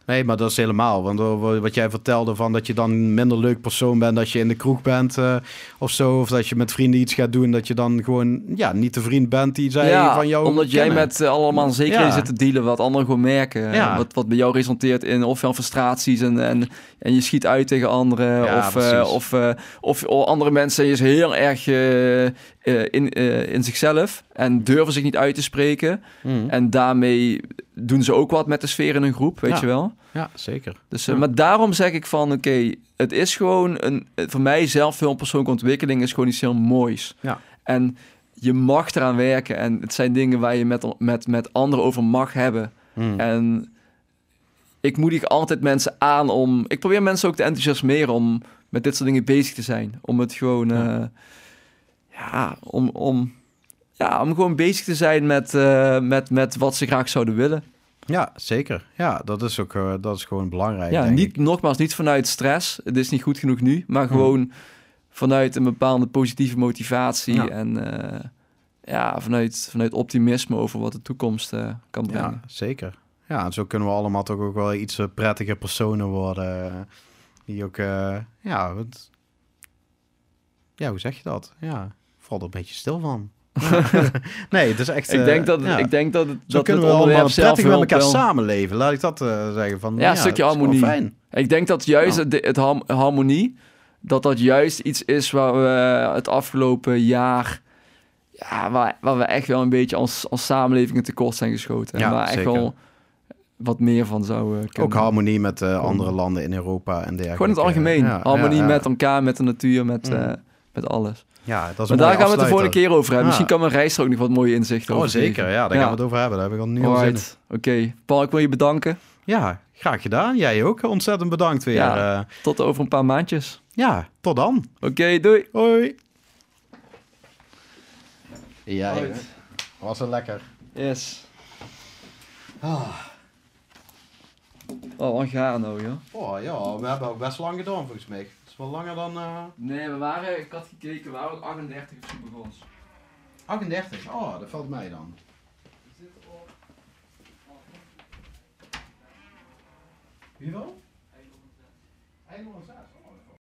Speaker 1: Nee, maar dat is helemaal. Want eh, wat jij vertelde van dat je dan een minder leuk persoon bent als je in de kroeg bent eh, of zo. Of dat je met vrienden iets gaat doen. Dat je dan gewoon ja, niet de vriend bent die zij
Speaker 2: ja,
Speaker 1: van jou
Speaker 2: omdat jij met eh, allemaal zekerheden
Speaker 1: Ja.
Speaker 2: zit te dealen wat anderen gewoon merken.
Speaker 1: Ja.
Speaker 2: Wat, wat bij jou resulteert in ofwel frustraties en, en, en je schiet uit tegen anderen. Of, eh, of, eh, of, of andere mensen is heel erg eh, in, eh, in zichzelf en durven zich niet uit te spreken.
Speaker 1: Mhm.
Speaker 2: En daarmee doen ze ook wat met de sfeer in een groep, weet
Speaker 1: Ja.
Speaker 2: je wel.
Speaker 1: Ja, zeker.
Speaker 2: Dus,
Speaker 1: Ja.
Speaker 2: Maar daarom zeg ik van, oké, het is gewoon een... Voor mij zelf veel persoonlijke ontwikkeling is gewoon iets heel moois.
Speaker 1: Ja.
Speaker 2: En je mag eraan werken. En het zijn dingen waar je met, met, met anderen over mag hebben.
Speaker 1: Mhm.
Speaker 2: En ik moedig altijd mensen aan om... Ik probeer mensen ook te enthousiasmeren om met dit soort dingen bezig te zijn. Om het gewoon...
Speaker 1: Ja.
Speaker 2: Ja, om... om ja, om gewoon bezig te zijn met, eh, met, met wat ze graag zouden willen.
Speaker 1: Ja, zeker. Ja, dat is ook eh, dat is gewoon belangrijk.
Speaker 2: Ja,
Speaker 1: denk
Speaker 2: niet,
Speaker 1: ik.
Speaker 2: nogmaals, niet vanuit stress. Het is niet goed genoeg nu. Maar gewoon vanuit een bepaalde positieve motivatie.
Speaker 1: Ja.
Speaker 2: En eh, ja, vanuit, vanuit optimisme over wat de toekomst kan brengen.
Speaker 1: Ja, zeker. Ja, en zo kunnen we allemaal toch ook wel iets eh, prettige personen worden. Die ook, ja, wat... ja, hoe zeg je dat? Ja, valt er een beetje stil van. nee, het is echt...
Speaker 2: ik,
Speaker 1: eh,
Speaker 2: denk dat,
Speaker 1: ja.
Speaker 2: ik denk dat, het- dat
Speaker 1: kunnen
Speaker 2: het
Speaker 1: we allemaal prettig met elkaar
Speaker 2: wel-
Speaker 1: samenleven. Laat ik dat eh, zeggen. Van,
Speaker 2: Ja, een stukje
Speaker 1: dat
Speaker 2: harmonie.
Speaker 1: Fijn.
Speaker 2: Ik denk dat juist
Speaker 1: Ja.
Speaker 2: het, harmonie, dat dat juist iets is waar we het afgelopen jaar, ja, waar, waar we echt wel een beetje als, als samenleving in tekort zijn geschoten.
Speaker 1: Ja,
Speaker 2: en waar echt
Speaker 1: zeker.
Speaker 2: wel wat meer van zouden kunnen.
Speaker 1: Ook harmonie met eh, andere landen in Europa en dergelijke.
Speaker 2: Gewoon in het algemeen. Harmonie met elkaar, met de natuur, met,
Speaker 1: Mm.
Speaker 2: eh, met alles.
Speaker 1: Ja, dat is
Speaker 2: Maar
Speaker 1: een
Speaker 2: daar gaan we het de volgende keer over hebben.
Speaker 1: Ja.
Speaker 2: Misschien kan mijn reis er ook nog wat mooie inzichten
Speaker 1: Oh,
Speaker 2: over
Speaker 1: zeker.
Speaker 2: geven.
Speaker 1: Ja, daar gaan we het over hebben. Daar heb ik al nu al zin in.
Speaker 2: Alright. Oké. Paul, ik wil je bedanken.
Speaker 1: Ja, graag gedaan. Jij ook. Ontzettend bedankt weer.
Speaker 2: Ja.
Speaker 1: Ja,
Speaker 2: Tot over een paar maandjes.
Speaker 1: ja tot dan.
Speaker 2: Oké, doei.
Speaker 1: Hoi. Ja, was het lekker.
Speaker 2: Yes. Oh, wat gaar nou, joh.
Speaker 1: Oh ja, we hebben ook best lang gedaan volgens mij. Wel langer dan eh,
Speaker 2: Nee, we waren, ik had gekeken, we waren ook 38 of zo begonnen.
Speaker 1: 38. Oh, dat valt mij dan. Hoeveel? 106.